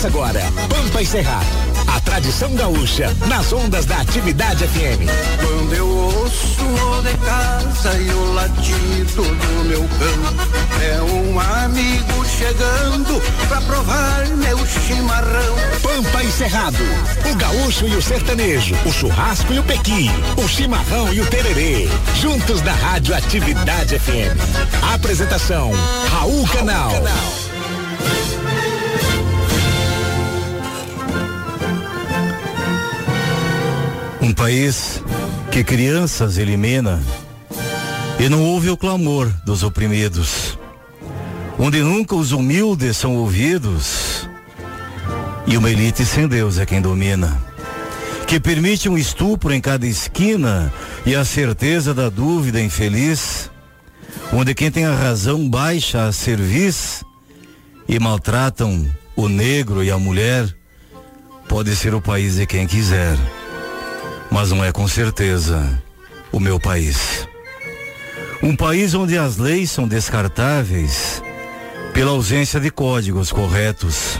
Começa agora, Pampa e Cerrado. A tradição gaúcha nas ondas da atividade FM. Quando eu ouço o de casa e o latido do meu cão, é um amigo chegando pra provar meu chimarrão. Pampa e Cerrado. O gaúcho e o sertanejo, o churrasco e o pequi, o chimarrão e o tererê. Juntos na Rádio Atividade FM. Apresentação: Raul Canal. Raul Canal. Um país que crianças elimina e não ouve o clamor dos oprimidos, onde nunca os humildes são ouvidos e uma elite sem Deus é quem domina, que permite um estupro em cada esquina e a certeza da dúvida infeliz, onde quem tem a razão baixa a serviço e maltratam o negro e a mulher, pode ser o país de quem quiser mas não é com certeza o meu país. Um país onde as leis são descartáveis pela ausência de códigos corretos,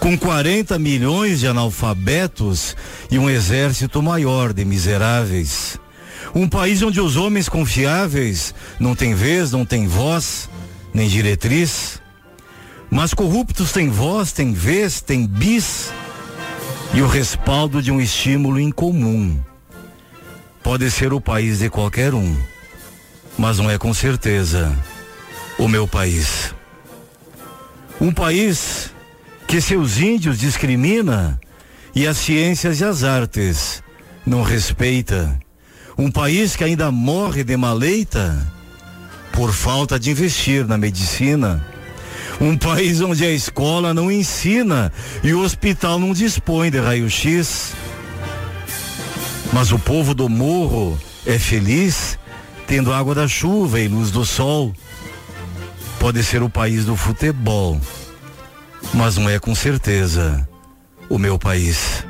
com 40 milhões de analfabetos e um exército maior de miseráveis. Um país onde os homens confiáveis não têm vez, não têm voz, nem diretriz. Mas corruptos têm voz, têm vez, têm bis e o respaldo de um estímulo incomum. Pode ser o país de qualquer um, mas não é com certeza o meu país. Um país que seus índios discrimina e as ciências e as artes não respeita. Um país que ainda morre de maleita por falta de investir na medicina um país onde a escola não ensina e o hospital não dispõe de raio-x. Mas o povo do morro é feliz tendo água da chuva e luz do sol. Pode ser o país do futebol, mas não é com certeza o meu país.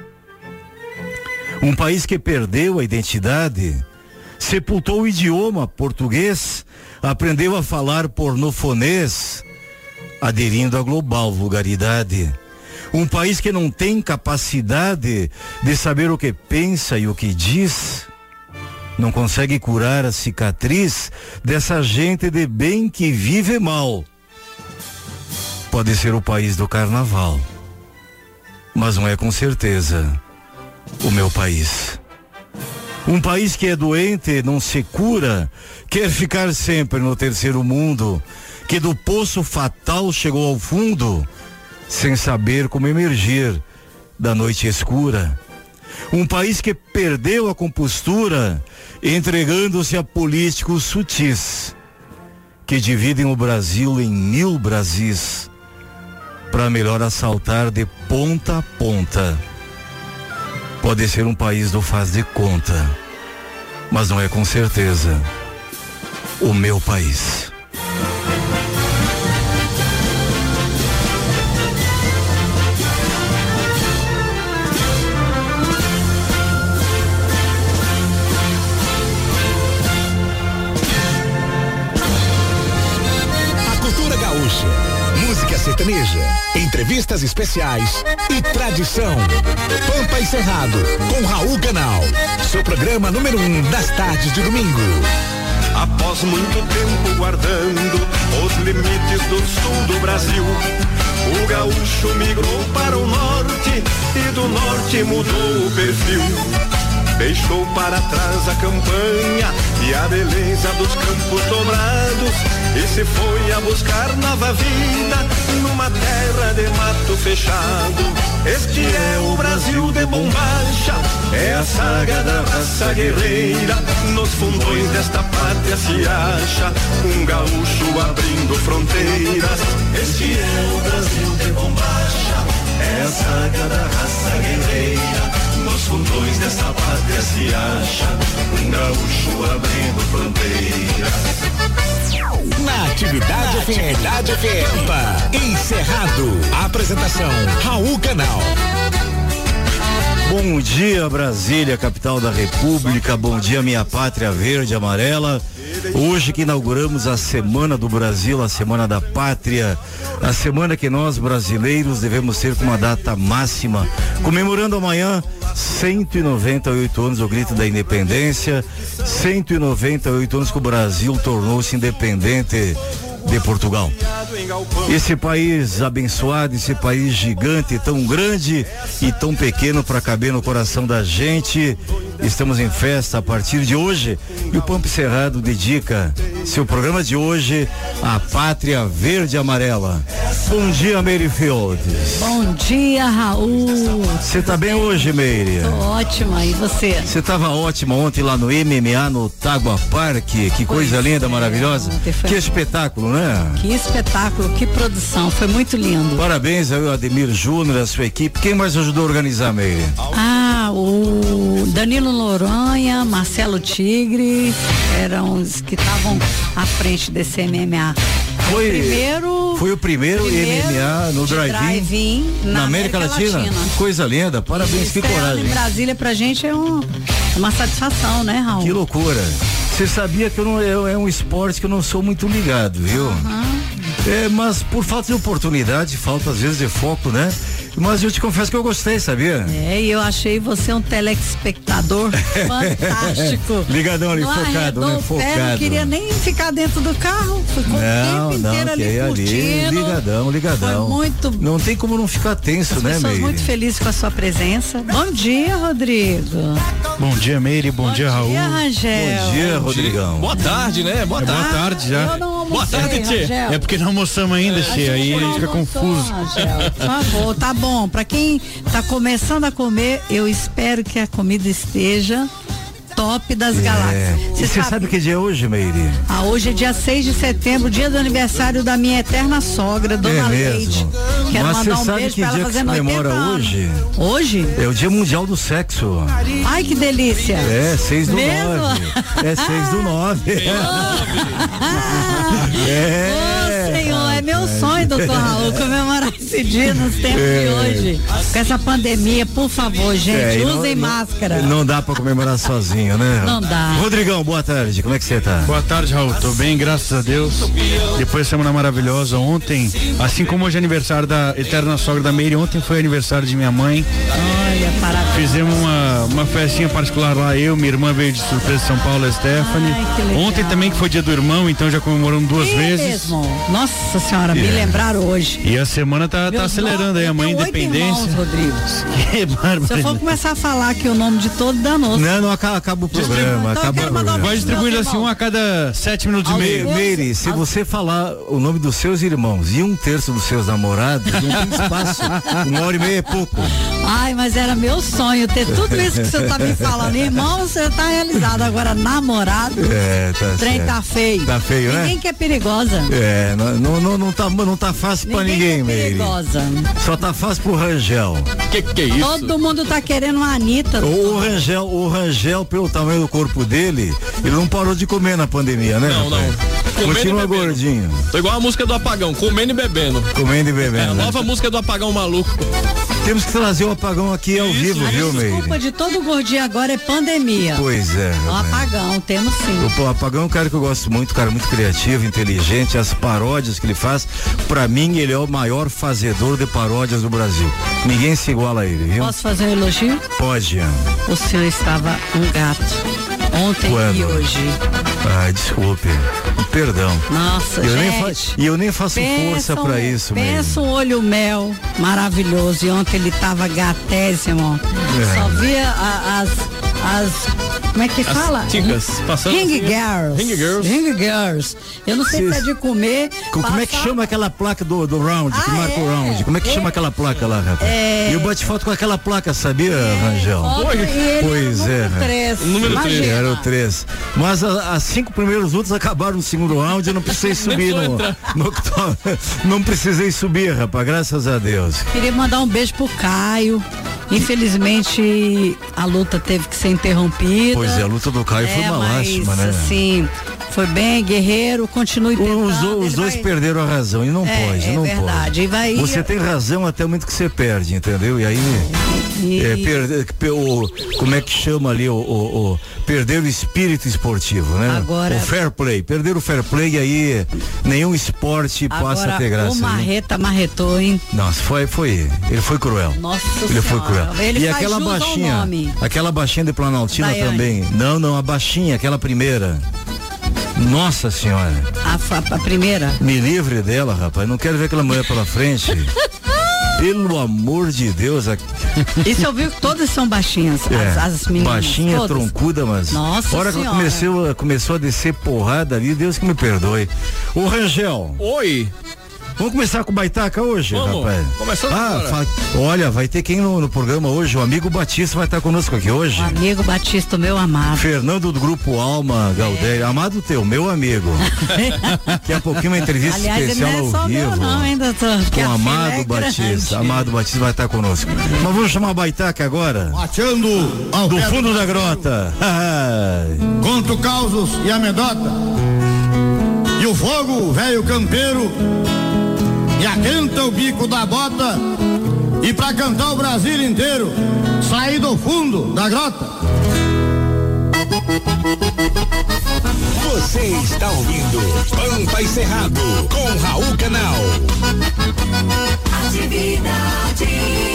Um país que perdeu a identidade, sepultou o idioma português, aprendeu a falar pornofonês, aderindo à global vulgaridade. Um país que não tem capacidade de saber o que pensa e o que diz, não consegue curar a cicatriz dessa gente de bem que vive mal. Pode ser o país do carnaval, mas não é com certeza o meu país. Um país que é doente, não se cura, quer ficar sempre no terceiro mundo, que do poço fatal chegou ao fundo, sem saber como emergir da noite escura. Um país que perdeu a compostura, entregando-se a políticos sutis, que dividem o Brasil em mil Brasis, para melhor assaltar de ponta a ponta. Pode ser um país do faz de conta, mas não é com certeza o meu país. Sertaneja, entrevistas especiais e tradição. Pampa e Cerrado, com Raul Canal. Seu programa número um das tardes de domingo. Após muito tempo guardando os limites do sul do Brasil, o gaúcho migrou para o norte e do norte mudou o perfil. Deixou para trás a campanha e a beleza dos campos dobrados e se foi a buscar nova vida numa terra de mato fechado. Este é o Brasil de bombacha, é a saga da raça guerreira. Nos fundões desta pátria se acha um gaúcho abrindo fronteiras. Este é o Brasil de bombacha, é a saga da raça guerreira. Fundões desta pátria se acha um gaúcho abrindo fronteiras. Na Atividade, Atividade FM. Encerrado. Apresentação Raul Canal. Bom dia, Brasília, capital da República. Bom dia, minha pátria verde e amarela. Hoje que inauguramos a Semana do Brasil, a Semana da Pátria, a semana que nós brasileiros devemos ter como uma data máxima, comemorando amanhã 198 anos o grito da independência, 198 anos que o Brasil tornou-se independente de Portugal. Esse país abençoado, esse país gigante, tão grande e tão pequeno para caber no coração da gente. Estamos em festa a partir de hoje e o Pampo Cerrado dedica seu programa de hoje à Pátria Verde e Amarela. Bom dia, Meire Fields. Bom dia, Raul. Você tá bem hoje, Meire? Tô ótima, e você? Você tava ótima ontem lá no MMA, no Tagua Parque, que pois coisa linda, é, maravilhosa. Que espetáculo, né? Que espetáculo, que produção, foi muito lindo. Parabéns ao Ademir Júnior, a sua equipe. Quem mais ajudou a organizar, Meire? Ah, o Danilo Noronha, Marcelo Tigre, eram os que estavam à frente desse MMA. Foi, primeiro, foi o primeiro, primeiro MMA no drive-in drive na, na, América, América Latina. Latina. Coisa linda, parabéns, que coragem. em Brasília pra gente é um, uma satisfação, né, Raul? Que loucura. Você sabia que eu não, eu, é um esporte que eu não sou muito ligado, viu? Uhum. É, mas por falta de oportunidade, falta às vezes de foco, né? Mas eu te confesso que eu gostei, sabia? É, e eu achei você um telespectador fantástico. Ligadão ali, não focado, né? Focado. Pé, não queria nem ficar dentro do carro. Ficou não, o tempo inteiro ali, é ali Ligadão, ligadão. Foi muito. Não tem como não ficar tenso, As né, Meire? muito felizes com a sua presença. Bom dia, Rodrigo. Bom dia, Meire. Bom, bom dia, Raul. Dia, Rangel. Bom dia, Rodrigão. Boa tarde, né? Boa tarde. É, boa tarde já. Boa tarde, Tchê. É porque não almoçamos ainda, Tchê. Aí a gente fica confuso. Rangel, por favor, tá bom. Pra quem tá começando a comer, eu espero que a comida esteja top das é. galáxias. Você sabe... sabe que dia é hoje, Meire? Ah, hoje é dia 6 de setembro, dia do aniversário da minha eterna sogra, Dona é Leite. Quero Mas mandar um sabe beijo que pra ela fazendo que comemora hoje? Hoje? É o Dia Mundial do Sexo. Ai, que delícia. É, 6 do 9. É 6 do 9. é. Ô, Senhor, meu sonho, doutor Raul, comemorar esse dia nos tempos é. de hoje. Com essa pandemia, por favor, gente, é, usem não, máscara. Não dá pra comemorar sozinho, né? Não dá. Rodrigão, boa tarde. Como é que você tá? Boa tarde, Raul. Tô bem, graças a Deus. Depois de semana maravilhosa. Ontem, assim como hoje é aniversário da eterna sogra da Meire, ontem foi aniversário de minha mãe. Olha, parabéns. Fizemos uma, uma festinha particular lá, eu, minha irmã veio de surpresa de São Paulo, a Stephanie. Ai, ontem também que foi dia do irmão, então já comemoramos duas e vezes. Mesmo. Nossa senhora, yeah. me lembraram hoje. E a semana tá, tá acelerando aí, a mãe independência. Irmãos, Rodrigo. Que bárbaro. Se eu for começar a falar aqui o nome de todo danoso. Não, não acaba, acaba o programa. Então, acaba o programa. Vai distribuindo assim um a cada sete minutos e meio. Meire, se você falar o nome dos seus irmãos e um terço dos seus namorados, não tem espaço. Uma hora e meia é pouco. Ai, mas era meu sonho ter tudo isso que você tá me falando. Irmão, você tá realizado. Agora, namorado. É, tá trem tá feio. Tá feio, ninguém né? Ninguém que é perigosa. É, não, não, não, tá, não tá fácil ninguém pra ninguém, é Meire. perigosa. Só tá fácil pro Rangel. Que que é isso? Todo mundo tá querendo uma Anitta. O Rangel, o Rangel, pelo tamanho do corpo dele, ele não parou de comer na pandemia, né? Não, rapaz? não. Continua gordinho. Tô igual a música do apagão, comendo e bebendo. Comendo e bebendo. É a nova música do apagão maluco. Temos que trazer o apagão aqui ao vivo, viu, Meire? A desculpa de todo gordinho agora é pandemia. Pois é. O apagão, temos sim. O, o apagão é um cara que eu gosto muito, cara muito criativo, inteligente, as paródias que ele faz, pra mim ele é o maior fazedor de paródias do Brasil. Ninguém se iguala a ele, viu? Posso fazer um elogio? Pode, Ana. O senhor estava um gato. Ontem Quando? e hoje. Ai, desculpe. Perdão. Nossa, eu gente. E eu nem faço força para isso mesmo. Pensa um olho mel maravilhoso. E ontem ele tava gatésimo. É. Só via a, as, as como é que As fala? Ticas, passando. Ring Girls. Ring Girls. Ring Girls. Eu não sei se, se é de comer. Como passar... é que chama aquela placa do, do round, ah, que marca é? o round? Como é que é? chama aquela placa lá, rapaz? É... E eu bate foto com aquela placa, sabia, é... Rangel? Pois é. Três. Número 3. Era o 3. Mas as cinco primeiros lutas acabaram no segundo round, eu não precisei subir no, no, Não precisei subir, rapaz, graças a Deus. Queria mandar um beijo pro Caio. Infelizmente a luta teve que ser interrompida. Pois é, a luta do Caio é, foi uma mas, lástima, né? Assim, foi bem, guerreiro, continue tentando. Os, os dois vai... perderam a razão e não é, pode, é não verdade. pode. Vai... Você tem razão até o momento que você perde, entendeu? E aí e... É, per, o, como é que chama ali o, o, o, perder o espírito esportivo, né? Agora, o fair play, perder o fair play e aí nenhum esporte agora, passa a ter graça. O né? Marreta marretou, hein? Nossa, foi, foi, ele foi cruel. Nossa Ele senhora. foi cruel. Ele e aquela baixinha, aquela baixinha de Planaltina Daiane. também. Não, não, a baixinha, aquela primeira. Nossa senhora. A, a, a primeira? Me livre dela, rapaz. Não quero ver aquela mulher pela frente. Pelo amor de Deus. A... E você ouviu que todas são baixinhas, é, as, as meninas. Baixinha, todas. troncuda, mas. Nossa hora senhora. que começou, começou a descer porrada ali, Deus que me perdoe. Ô Rangel. Oi. Vamos começar com o Baitaca hoje, Vamos. rapaz? Começando ah, fa... Olha, vai ter quem no, no, programa hoje? O amigo Batista vai estar conosco aqui hoje. O amigo Batista, meu amado. Fernando do Grupo Alma Galdério. É. Amado teu, meu amigo. Daqui a pouquinho uma entrevista Aliás, especial não é só ao vivo. Meu não, hein, doutor? Com o Amado é Batista. Amado Batista vai estar conosco. Mas vamos chamar a Baitaca agora. Bateando do fundo da grota. Conto causos e amedota. E o fogo, velho campeiro e aquenta o bico da bota e pra cantar o Brasil inteiro, sair do fundo da grota. Você está ouvindo Pampa e Cerrado com Raul Canal. Atividade.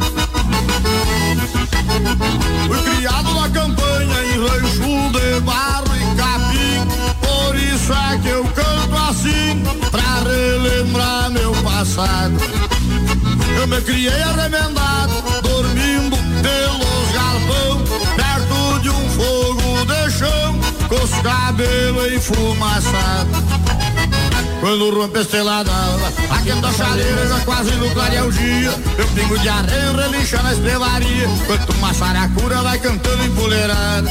Fui meu passado. Eu me criei arremendado, dormindo pelos galpão, perto de um fogo de chão, com os cabelos enfumaçados. Quando rompe a estrelada alva, aquenta a chaleira, já quase no clarear dia. Eu pingo de areia, relincha na estelaria, enquanto uma saracura vai cantando empoleirada.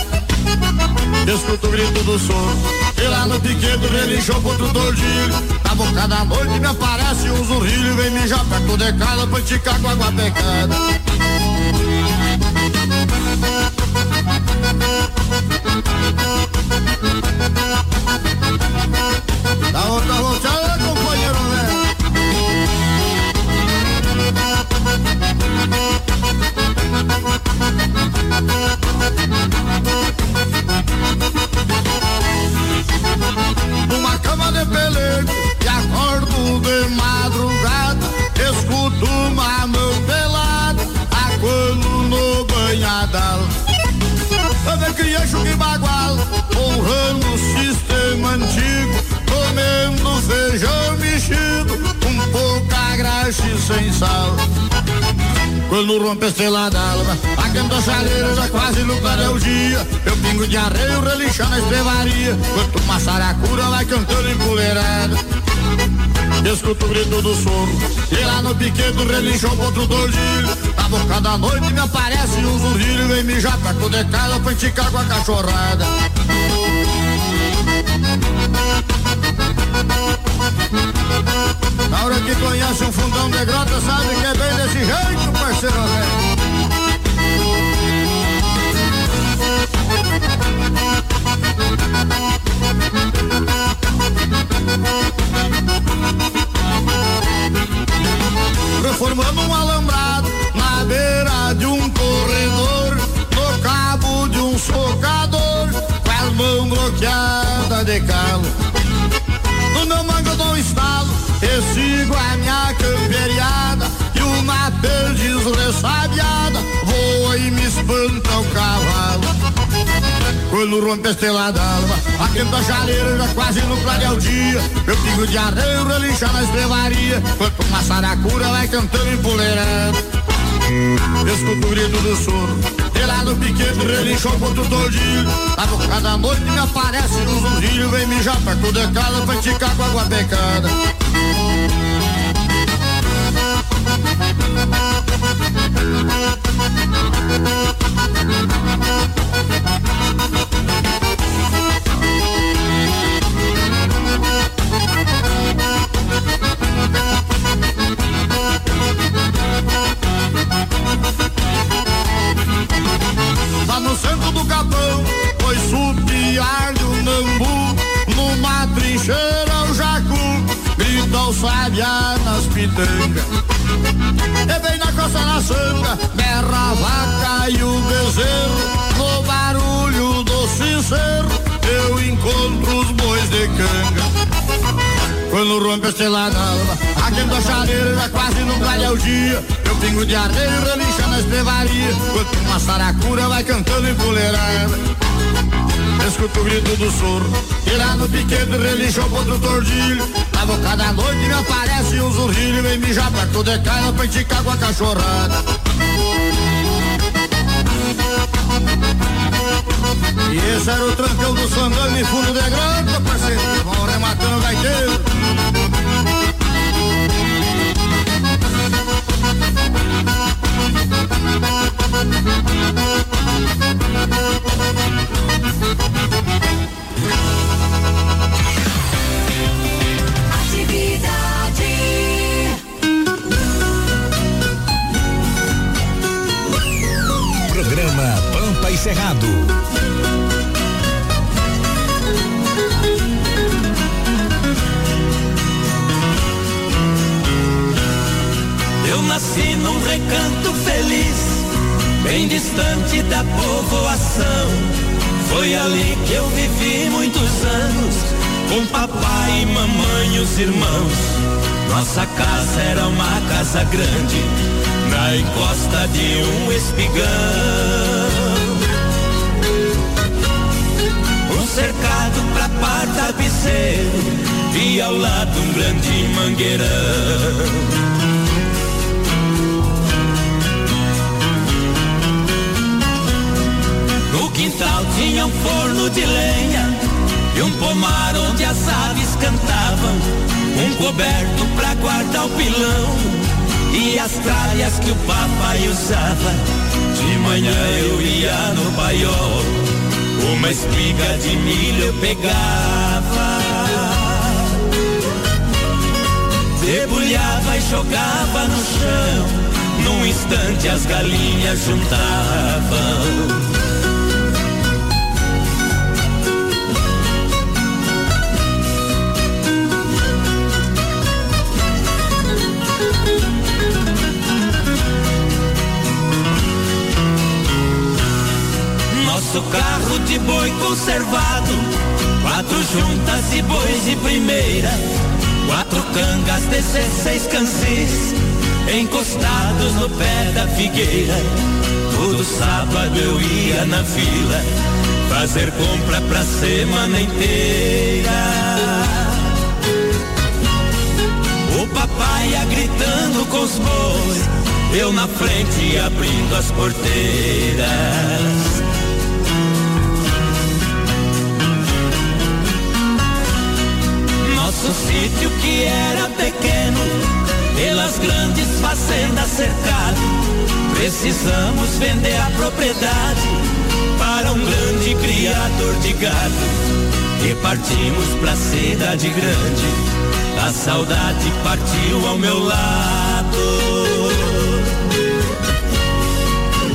Escuto o grito do som, e lá no piquedo relinchou contra o tordilho. Na boca da noite me aparece um zurrilho, vem mijar perto de casa pra esticar com água pecada. Sal. Quando rompe a estrela d'alva, a chaleira, já quase no clareia o dia. Eu pingo de arreio, relincha na estrevaria, enquanto uma saracura vai cantando empoleirada. Escuto o grito do sono, e lá no piquedo relinchou contra o tordilho. Na boca da noite me aparece um zurrilho, vem mijar perto de casa pra esticar com a cachorrada. Um fundão de grota, perdiz ressabiada voa e me espanta o cavalo. Quando rompe a estrela d'alva, aquenta a chaleira já quase no clarear o dia. Eu pingo de areia, relincha na estrevaria, enquanto uma saracura vai cantando empoleirando. Escuto o grito do sono, e lá no piquete relinchou contra o tordilho. Na boca da noite me aparece um zurrilho, vem mijar perto de casa pra esticar com água pecada. Sanga, berra a vaca e o bezerro. No barulho do sincero, eu encontro os bois de canga. Quando rompe a estrela d'alva, aquele da chareira já quase não calha o dia. Eu pingo de areia, relincha na estrevaria, enquanto uma saracura vai cantando em puleirada escuto o grito do soro. E lá no piquete relincha o outro tordilho. Na boca da noite me aparece um zurrilho. Vem mijar perto de cara pra enticar com a cachorrada. E esse era o trancão do sangão e fundo de grana, parceiro. Vão rematando o gaiteiro. Atividade. Programa Pampa e Cerrado. Eu nasci num recanto feliz, bem distante da povoação. Foi ali que eu vivi muitos anos, com papai e mamãe e os irmãos. Nossa casa era uma casa grande, na encosta de um espigão. Um cercado pra par tapeceiro e ao lado um grande mangueirão. No quintal tinha um forno de lenha e um pomar onde as aves cantavam, um coberto pra guardar o pilão e as tralhas que o papai usava. De manhã eu ia no paiol, uma espiga de milho eu pegava. Debulhava e jogava no chão, num instante as galinhas juntavam. Nosso carro de boi conservado, quatro juntas e bois de primeira, quatro cangas, 16 cansis, encostados no pé da figueira. Todo sábado eu ia na fila, fazer compra pra semana inteira. O papai ia gritando com os bois, eu na frente abrindo as porteiras. Nosso sítio que era pequeno, pelas grandes fazendas cercado, precisamos vender a propriedade para um grande criador de gado. E partimos pra cidade grande, a saudade partiu ao meu lado.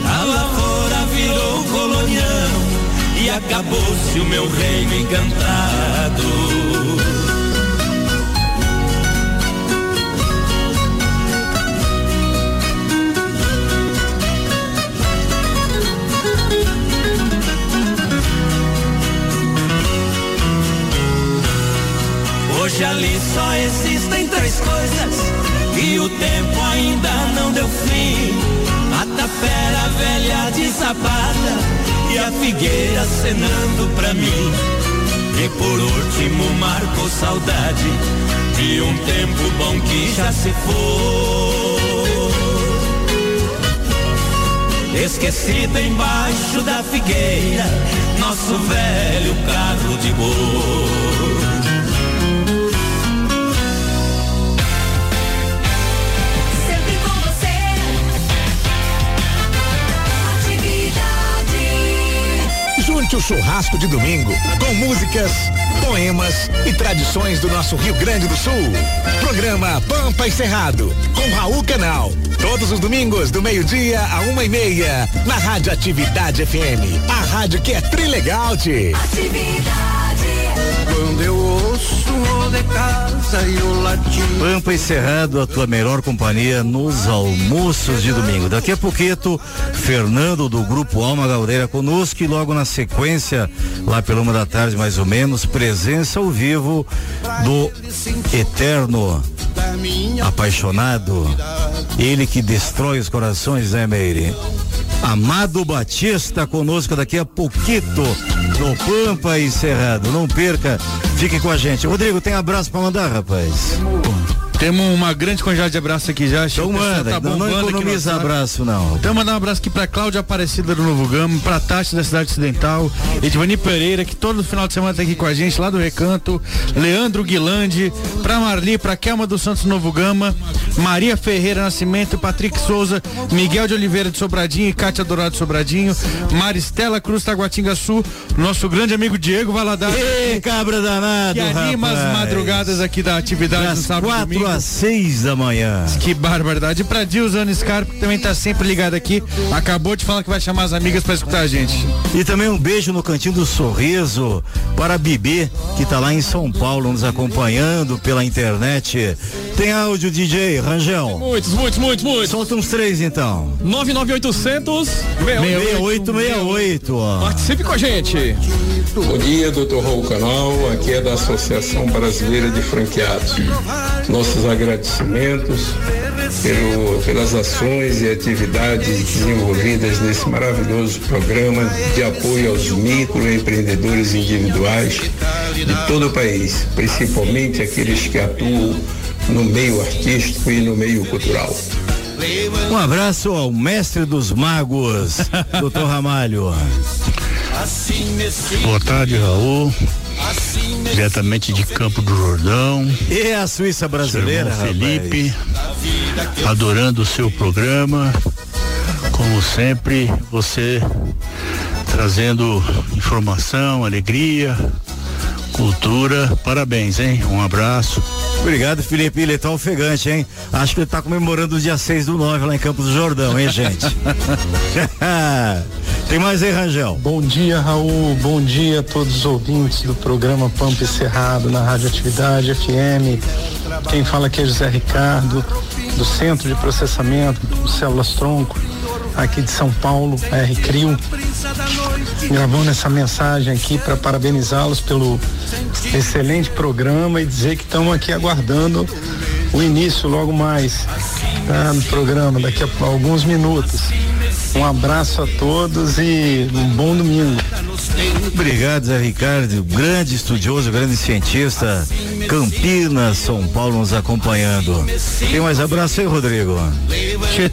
A lavoura virou colonião e acabou-se o meu reino encantado. Figueira acenando pra mim. E por último marcou saudade de um tempo bom que já se foi. Esquecido embaixo da figueira, nosso velho carro de boi. O churrasco de domingo com músicas, poemas e tradições do nosso Rio Grande do Sul. Programa Pampa e Cerrado com Raul Canal. Todos os domingos do meio-dia a uma e meia na Rádio Atividade FM. A rádio que é trilegal, tchê. Atividade. Quando eu ouço o de casa e o latim. Pampa e Cerrado, a tua melhor companhia nos almoços de domingo. Daqui a pouquinho, Fernando do Grupo Alma Galdeira conosco e logo na sequência, lá pela uma da tarde mais ou menos, presença ao vivo do Eterno Apaixonado. Ele que destrói os corações, né, Meire? Amado Batista conosco daqui a pouquinho no Pampa e Cerrado. Não perca, fique com a gente. Rodrigo, tem abraço pra mandar, rapaz? Temos uma grande quantidade de abraços aqui já. Então manda, tá não, não economiza abraço, não. Então mandar um abraço aqui pra Cláudia Aparecida do Novo Gama, pra Tati da Cidade Ocidental, Edvani Pereira, que todo final de semana tá aqui com a gente, lá do Recanto, Leandro Guilande, pra Marli, pra Kelma dos Santos Novo Gama, Maria Ferreira Nascimento, Patrick Souza, Miguel de Oliveira de Sobradinho e Cátia Dourado de Sobradinho, Maristela Cruz Taguatinga Sul, nosso grande amigo Diego Valadar. Ê, cabra danado, Que anima as rapaz. madrugadas aqui da atividade no sábado quatro domingo. Às seis da manhã. Que barbaridade. E pra Dilzane Scarpa, que também tá sempre ligado aqui, acabou de falar que vai chamar as amigas pra escutar a gente. E também um beijo no Cantinho do Sorriso para a Bibi, que tá lá em São Paulo nos acompanhando pela internet. Tem áudio, DJ Rangel? Muitos, muitos, muitos, muitos. Solta uns três então. 99800 6868, ó. Participe com a gente. Bom dia, doutor Raul Canal. Aqui é da Associação Brasileira de Franqueados. Nossos agradecimentos pelo- pelas ações e atividades desenvolvidas nesse maravilhoso programa de apoio aos microempreendedores individuais de todo o país, principalmente aqueles que atuam no meio artístico e no meio cultural. Um abraço ao mestre dos magos, doutor Ramalho. Boa tarde, Raul. Diretamente de Campo do Jordão. E a Suíça brasileira, irmão rapaz. Felipe, adorando o seu programa. Como sempre, você trazendo informação, alegria, cultura. Parabéns, hein? Um abraço. Obrigado, Felipe. Ele tá ofegante, hein? Acho que ele tá comemorando o dia 6 do 9 lá em Campos do Jordão, hein, gente? Tem mais aí, Rangel? Bom dia, Raul. Bom dia a todos os ouvintes do programa Pampa Cerrado na Radioatividade FM. Quem fala aqui é José Ricardo, do Centro de Processamento Células Tronco, aqui de São Paulo, a R-Crio. Gravando essa mensagem aqui para parabenizá-los pelo excelente programa e dizer que estamos aqui aguardando o início logo mais tá, do programa, daqui a alguns minutos. Um abraço a todos e um bom domingo. Obrigado, Zé Ricardo, grande estudioso, grande cientista, Campinas, São Paulo nos acompanhando. Tem mais abraço aí, Rodrigo?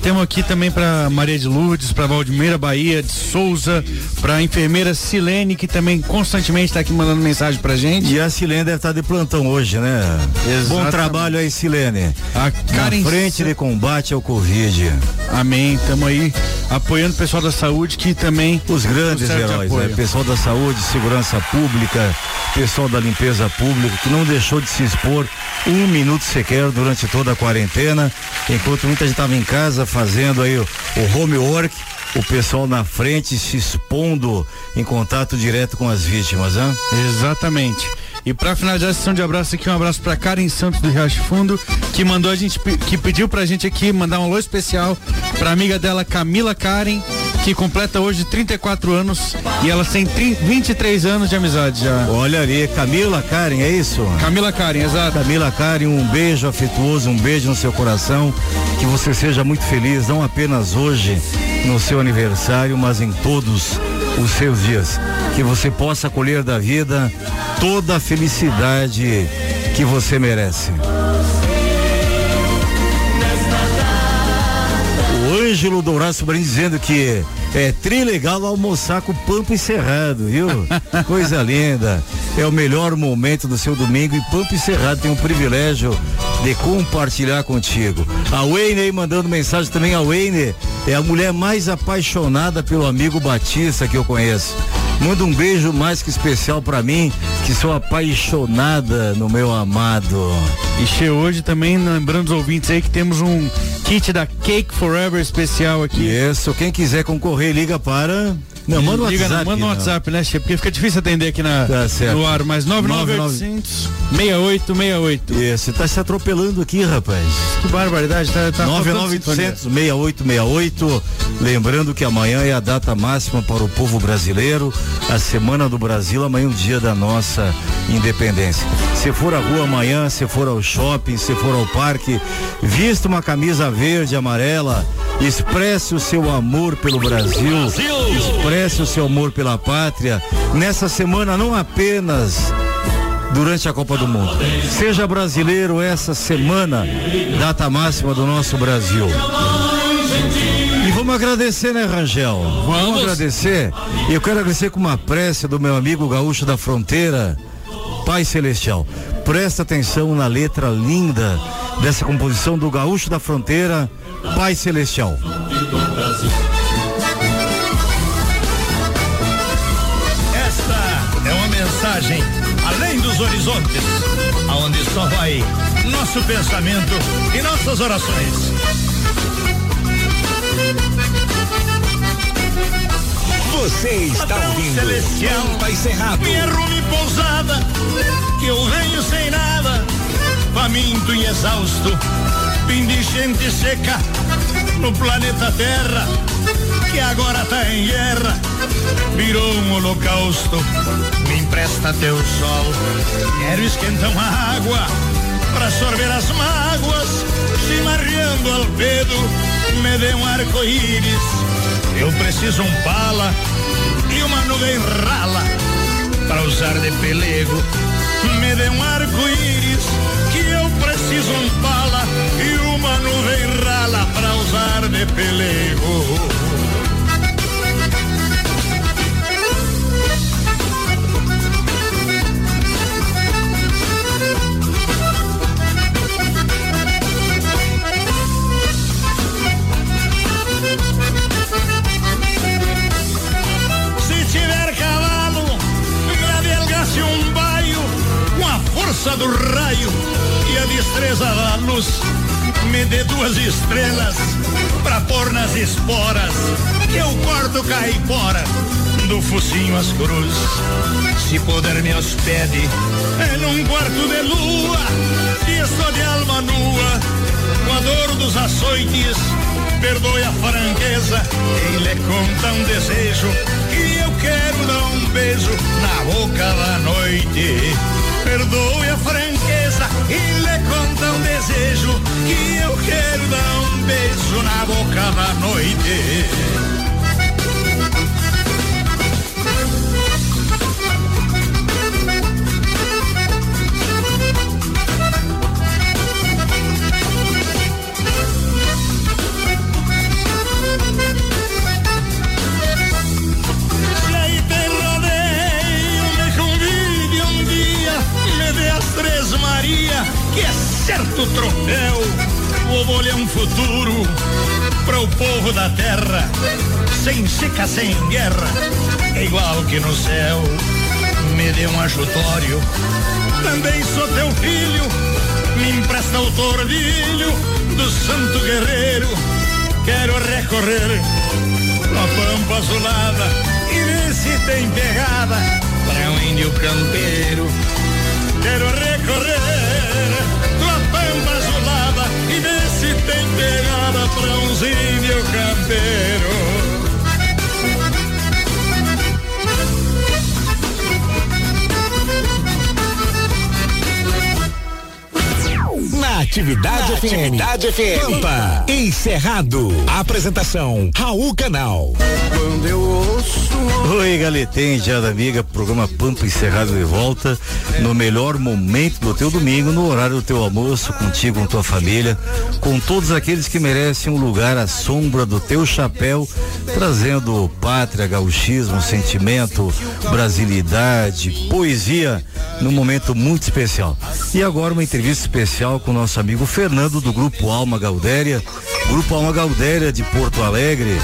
Temos aqui também pra Maria de Lourdes, pra Valdemira Bahia de Souza, pra enfermeira Silene, que também constantemente tá aqui mandando mensagem pra gente. E a Silene deve estar de plantão hoje, né? Bom Exatamente. trabalho aí, Silene. A Karen Na frente de combate ao Covid. Amém. Tamo aí apoiando o pessoal da saúde que também Os grandes heróis, né? Pessoal da saúde, segurança pública, pessoal da limpeza pública, que não deixou de se expor um minuto sequer durante toda a quarentena, enquanto muita gente estava em casa fazendo aí o, o homework, o pessoal na frente se expondo em contato direto com as vítimas, né? Exatamente. E pra finalizar a sessão de abraço aqui, um abraço pra Karen Santos do Riacho Fundo, que mandou a gente, que pediu pra gente aqui mandar um alô especial pra amiga dela, Camila Karen, que completa hoje 34 anos e ela tem 30 23 anos de amizade já. Olha ali, Camila Karen, é isso? Camila Karen, exato. Camila Karen, um beijo afetuoso, um beijo no seu coração, que você seja muito feliz, não apenas hoje, no seu aniversário, mas em todos os seus dias. Que você possa colher da vida toda a felicidade que você merece. O Ângelo Dourado Sobrinho dizendo que é trilegal almoçar com Pampa e Cerrado, viu? Coisa linda. É o melhor momento do seu domingo e Pampa e Cerrado tem o privilégio de compartilhar contigo. A Wayne aí mandando mensagem também. A Wayne é a mulher mais apaixonada pelo amigo Batista que eu conheço. Manda um beijo mais que especial pra mim, que sou apaixonada no meu amado. E che, hoje também, lembrando os ouvintes aí que temos um kit da Cake Forever especial aqui. Isso, quem quiser concorrer, liga para Não, manda no Liga, WhatsApp, Manda não. WhatsApp, né? Porque fica difícil atender aqui na, Tá certo. no ar, mas 99800 6868. Isso, você tá se atropelando aqui, rapaz. Que barbaridade, tá, tá faltando 99800 6868. Lembrando que amanhã é a data máxima para o povo brasileiro, a Semana do Brasil, amanhã é o dia da nossa independência. Se for à rua amanhã, se for ao shopping, se for ao parque, vista uma camisa verde, amarela, expresse o seu amor pelo Brasil, expresse o seu amor pela pátria. Nessa semana, não apenas durante a Copa do Mundo. Seja brasileiro essa semana, data máxima do nosso Brasil. E vamos agradecer, né, Rangel? Vamos, agradecer. E eu quero agradecer com uma prece do meu amigo gaúcho da fronteira, Pai Celestial. Presta atenção na letra linda dessa composição do gaúcho da fronteira, Pai Celestial. Horizontes, aonde só vai nosso pensamento e nossas orações. Você está ouvindo Celestial, Pampa e Cerrado. minha rume pousada, que eu venho sem nada, faminto e exausto, fim de gente seca no planeta Terra, que agora tá em guerra, virou um holocausto. Me empresta teu sol, quero esquentar uma água, pra sorver as mágoas, chimarreando albedo, me dê um arco-íris. Eu preciso um pala e uma nuvem rala para usar de pelego. Me dê um arco-íris que eu preciso um pala e uma nuvem rala para usar de pelego. Esporas que eu corto caipora do focinho às cruz. Se puder me hospede é num quarto de lua, que estou de alma nua, com a dor dos açoites perdoe a franqueza, quem lhe conta um desejo que eu quero dar um beijo na boca da noite. Perdoe a franqueza e lhe conta um desejo que eu quero dar um beijo na boca da noite. Futuro para o povo da terra, sem seca, sem guerra, é igual que no céu. Me dê um ajutório, também sou teu filho, me empresta o tordilho do santo guerreiro. Quero recorrer na pampa azulada e ver se tem pegada para um índio campeiro. Quero recorrer para um campeiro. Atividade Na FM. Atividade FM. Pampa, encerrado. Apresentação, Raul Canal. Quando eu ouço Oi, Galetem, Diada Amiga, programa Pampa encerrado de volta no melhor momento do teu domingo, no horário do teu almoço, contigo, com tua família, com todos aqueles que merecem um lugar à sombra do teu chapéu, trazendo pátria, gauchismo, sentimento, brasilidade, poesia, num momento muito especial. E agora uma entrevista especial com o nosso amigo Fernando do Grupo Alma Gaudéria, Grupo Alma Gaudéria de Porto Alegre,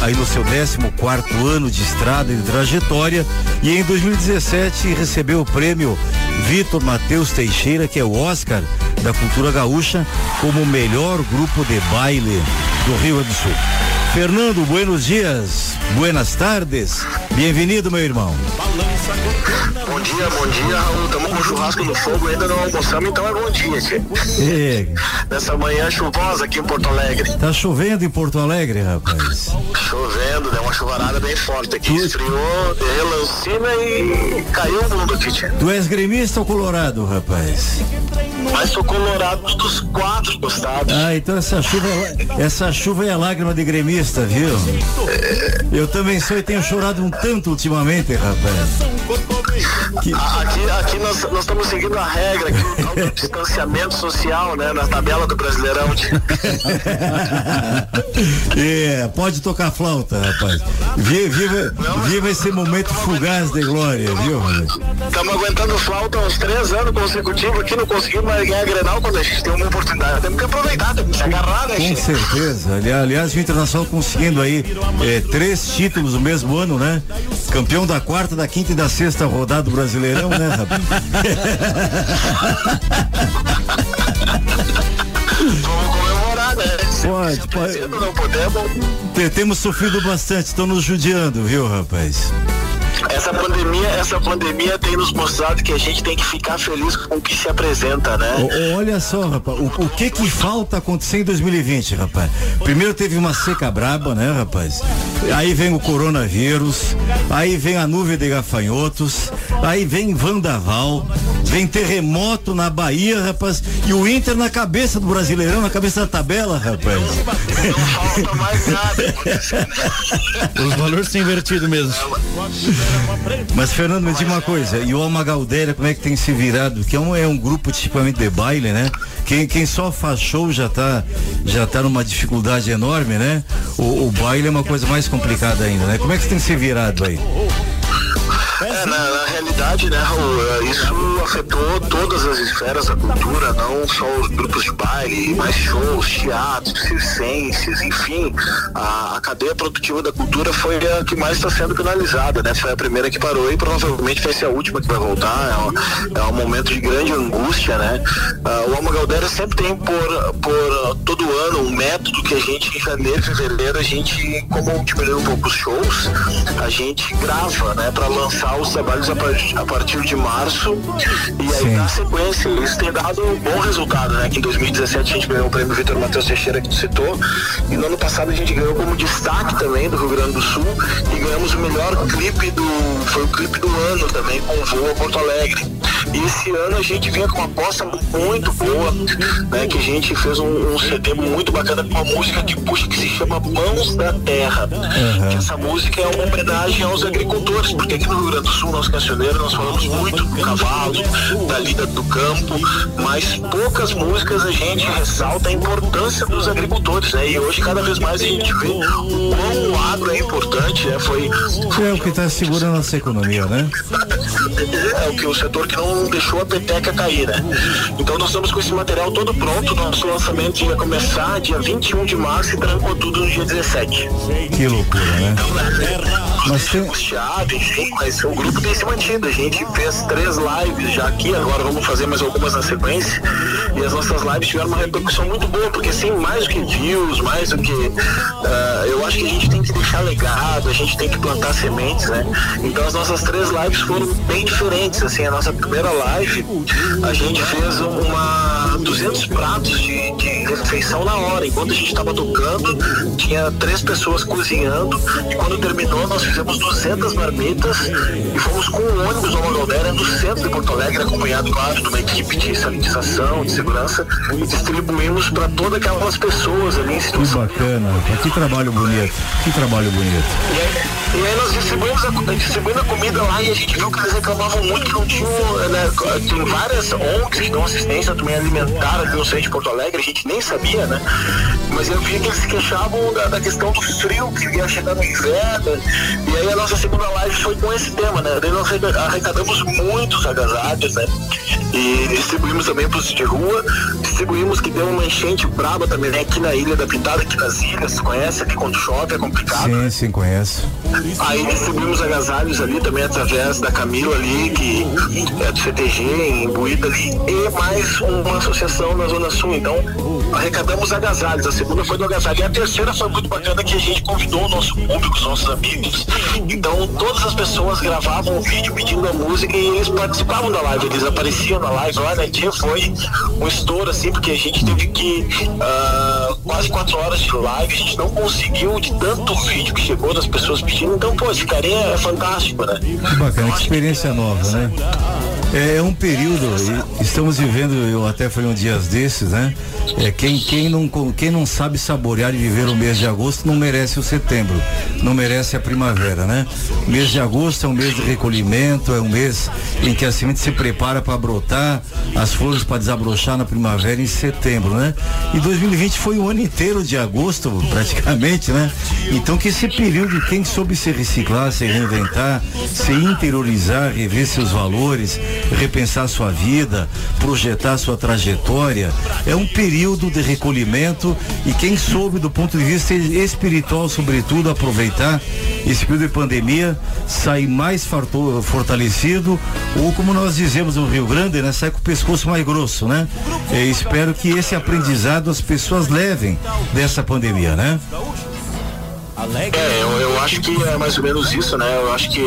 aí no seu 14 quarto ano de estrada e de trajetória. E em 2017 recebeu o prêmio Vitor Matheus Teixeira, que é o Oscar da cultura gaúcha, como o melhor grupo de baile do Rio Grande do Sul. Fernando, buenos dias, buenas tardes, bem-vindo, meu irmão. Bom dia, bom dia, Raul. Estamos com churrasco no fogo, ainda não almoçamos, então é bom dia, tchê. É, Nessa manhã chuvosa aqui em Porto Alegre. tá chovendo em Porto Alegre, rapaz. Chovendo, deu uma chuvarada bem forte aqui. Esfriou, deu relancina e caiu o mundo aqui, tchê. Tu és gremista ou colorado, rapaz? Mas sou colorado dos quatro costados. Ah, então essa chuva, é, essa chuva é a lágrima de gremista, viu? Eu também sou e tenho chorado um tanto ultimamente, rapaz. Que- Aqui, aqui nós, nós estamos seguindo a regra, que o tal do distanciamento social, né? Na tabela do Brasileirão. É, pode tocar flauta, rapaz. Vi- Viva, viva esse momento fugaz de glória, viu? Estamos aguentando flauta uns três anos consecutivos aqui, não conseguimos mais ganhar Grenal quando a gente tem uma oportunidade. Temos que aproveitar, temos que se agarrar, né, Com Tchê? certeza. Ali- Aliás, o Internacional conseguindo aí eh, três títulos no mesmo ano, né? Campeão da quarta, da quinta e da sexta rodada do Brasileirão, né, rapaz? Vamos comemorar, né? Pode, pode. Não podemos. Te- Temos sofrido bastante, estão nos judiando, viu, rapaz? Essa pandemia, essa pandemia tem nos mostrado que a gente tem que ficar feliz com o que se apresenta, né? O- olha só, rapaz, o, o que que falta acontecer em 2020, rapaz? Primeiro teve uma seca braba, né, rapaz? Aí vem o coronavírus, aí vem a nuvem de gafanhotos, aí vem Vandaval, vem terremoto na Bahia, rapaz, e o Inter na cabeça do Brasileirão, na cabeça da tabela, rapaz. Não falta mais nada. Os valores são invertidos mesmo. Mas, Fernando, me diga uma coisa, e o Alma Galdéria, como é que tem se virado? Que é um, é um grupo tipicamente de baile, né? Quem, quem só faz show já tá, já tá numa dificuldade enorme, né? O, o baile é uma coisa mais complicada ainda, né? Como é que você tem se virado aí? É, na, na realidade, né, Raul, é, isso afetou todas as esferas da cultura, não só os grupos de baile, mas shows, teatros, circenses, enfim, a, a cadeia produtiva da cultura foi a que mais está sendo penalizada, né? Foi a primeira que parou e provavelmente vai ser a última que vai voltar. É um, é um momento de grande angústia, né? Ah, o Alma Galdéria sempre tem por, por todo ano um método que a gente, em janeiro, fevereiro, a gente, como diminuiu um pouco os shows, a gente grava, né, para lançar os trabalhos a, a partir de março e aí dá sequência. Isso tem dado um bom resultado, né? Que em 2017 a gente ganhou o prêmio Vitor Matheus Teixeira que tu citou e no ano passado a gente ganhou como destaque também do Rio Grande do Sul e ganhamos o melhor clipe do foi o clipe do ano também com o voo a Porto Alegre. E esse ano a gente vinha com uma aposta muito boa, né? Que a gente fez um, um CD muito bacana com uma música que puxa que se chama Mãos da Terra. Que essa música é uma homenagem aos agricultores, porque aqui no Rio Grande do Sul, nós cancioneiros, nós falamos muito do cavalo, da lida do campo, mas poucas músicas a gente ressalta a importância dos agricultores, né? E hoje cada vez mais a gente vê o quão o agro é importante, né? Foi, É o que está segurando a nossa economia, né? é o que o setor que não deixou a peteca cair, né? Então nós estamos com esse material todo pronto, nosso lançamento ia começar dia 21 de março e trancou tudo no dia 17. Que loucura, né? Mas tem... angustiado, enfim, mas o grupo tem se mantido. A gente fez três lives já aqui, agora vamos fazer mais algumas na sequência. E as nossas lives tiveram uma repercussão muito boa, porque assim, mais do que views, mais do que. ah, eu acho que a gente tem que deixar legado, a gente tem que plantar sementes, né? Então as nossas três lives foram bem diferentes. Assim, a nossa primeira live, a gente fez uma 200 pratos de, de refeição na hora. Enquanto a gente estava tocando, tinha três pessoas cozinhando. E quando terminou, nós fizemos 200 marmitas e fomos com um ônibus Nova Galdéria no centro de Porto Alegre, acompanhado, claro, de uma equipe de sanitização, de segurança, e distribuímos para todas aquelas pessoas ali em Que situação bacana, rapaz. Que trabalho bonito. Que trabalho bonito. E aí, nós distribuímos a, distribuindo a comida lá e a gente viu que eles reclamavam muito que não tinham, né, tem várias ONGs que dão assistência também alimentar ali no centro de Porto Alegre, a gente nem sabia, né? Mas eu vi que eles se queixavam da, da questão do frio que ia chegar no inverno. E aí a nossa segunda live foi com esse tema, né? Daí nós arrecada- arrecadamos muitos agasalhos, né? E distribuímos também para os de rua, distribuímos que deu uma enchente braba também né? aqui na Ilha da Pintada, aqui nas ilhas, conhece? Aqui quando chove é complicado. Sim, sim, conheço. Aí distribuímos agasalhos ali também através da Camila ali, que é do CTG, imbuída ali, e mais uma associação na Zona Sul. Então, arrecadamos agasalhos. A segunda foi do agasalho. E a terceira foi muito bacana que a gente convidou o nosso público, os nossos amigos. Então todas as pessoas gravavam um vídeo pedindo a música e eles participavam da live, eles apareciam na live. Olha, dia foi um estouro assim, porque a gente teve que ah, quase quatro horas de live, a gente não conseguiu de tanto vídeo que chegou das pessoas pedindo. Então, pô, esse carinha é fantástico, né? Que bacana, que experiência nova, né? É, é um período, estamos vivendo, eu até falei um dias desses, né? É, quem, quem, não, quem não sabe saborear e viver o mês de agosto não merece o setembro, não merece a primavera, né? O mês de agosto é um mês de recolhimento, é um mês em que a semente se prepara para brotar, as flores para desabrochar na primavera em setembro, né? E 2020 foi o ano inteiro de agosto, praticamente, né? Então que esse período quem soube se reciclar, se reinventar, se interiorizar, rever seus valores, repensar sua vida, projetar sua trajetória, é um período de recolhimento e quem soube do ponto de vista espiritual, sobretudo, aproveitar esse período de pandemia, sair mais fortalecido ou como nós dizemos no Rio Grande, né, sair com o pescoço mais grosso, né? É, espero que esse aprendizado as pessoas levem dessa pandemia, né? É, eu, eu acho que é mais ou menos isso, né? Eu acho que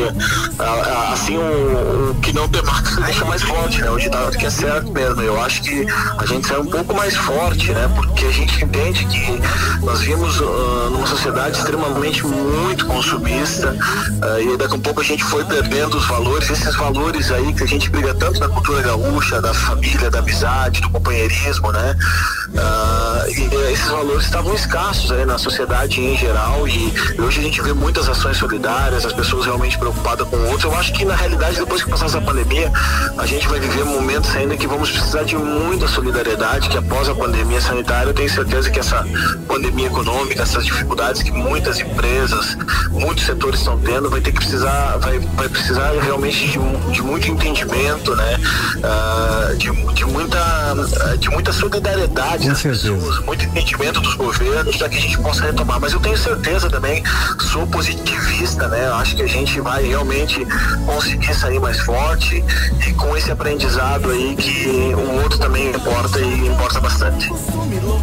assim o, o que não demarca deixa mais forte, né? O ditado que é certo mesmo. Eu acho que a gente sai um pouco mais forte, né? Porque a gente entende que nós vimos ah, numa sociedade extremamente muito consumista ah, e daqui a pouco a gente foi perdendo os valores, esses valores aí que a gente briga tanto da cultura gaúcha, da família, da amizade, do companheirismo, né? Ah, e esses valores estavam escassos aí na sociedade em geral e hoje a gente vê muitas ações solidárias, as pessoas realmente preocupadas com o outro. Eu acho que na realidade depois que passar essa pandemia, a gente vai viver momentos ainda que vamos precisar de muita solidariedade, que após a pandemia sanitária, eu tenho certeza que essa pandemia econômica, essas dificuldades que muitas empresas, muitos setores estão tendo, vai ter que precisar, vai, vai precisar realmente de, de muito entendimento, né? Ah, de, de muita de muita solidariedade das pessoas, muito entendimento dos governos para que a gente possa retomar. Mas eu tenho certeza também, sou positivista, né? Eu acho que a gente vai realmente conseguir sair mais forte e com esse aprendizado aí que o outro também importa e importa bastante.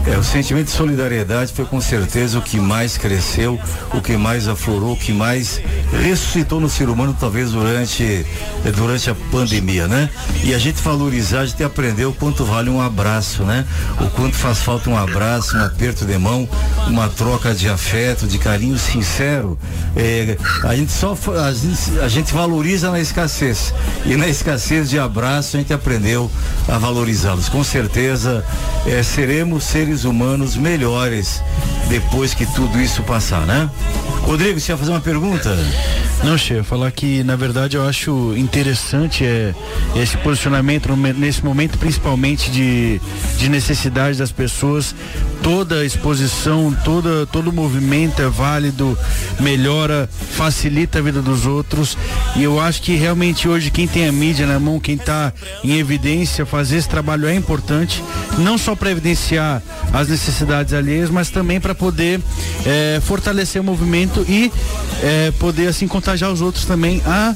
É, o sentimento de solidariedade foi com certeza o que mais cresceu, o que mais aflorou, o que mais ressuscitou no ser humano, talvez durante, durante a pandemia, né? E a gente valorizar, a gente aprendeu o quanto vale um abraço, né? O quanto faz falta um abraço, um aperto de mão, uma troca de afeto, de carinho sincero. Eh, a gente só a gente, a gente valoriza na escassez. E na escassez de abraço a gente aprendeu a valorizá-los. Com certeza eh, seremos seres humanos melhores depois que tudo isso passar, né? Rodrigo, você ia fazer uma pergunta? Não, Che, falar que na verdade eu acho interessante é, esse posicionamento nesse momento, principalmente de, de necessidade das pessoas. Toda exposição, toda, todo movimento é válido, melhora, facilita a vida dos outros. E eu acho que realmente hoje quem tem a mídia na mão, quem está em evidência, fazer esse trabalho é importante, não só para evidenciar as necessidades alheias, mas também para poder eh, fortalecer o movimento e eh, poder assim contagiar os outros também a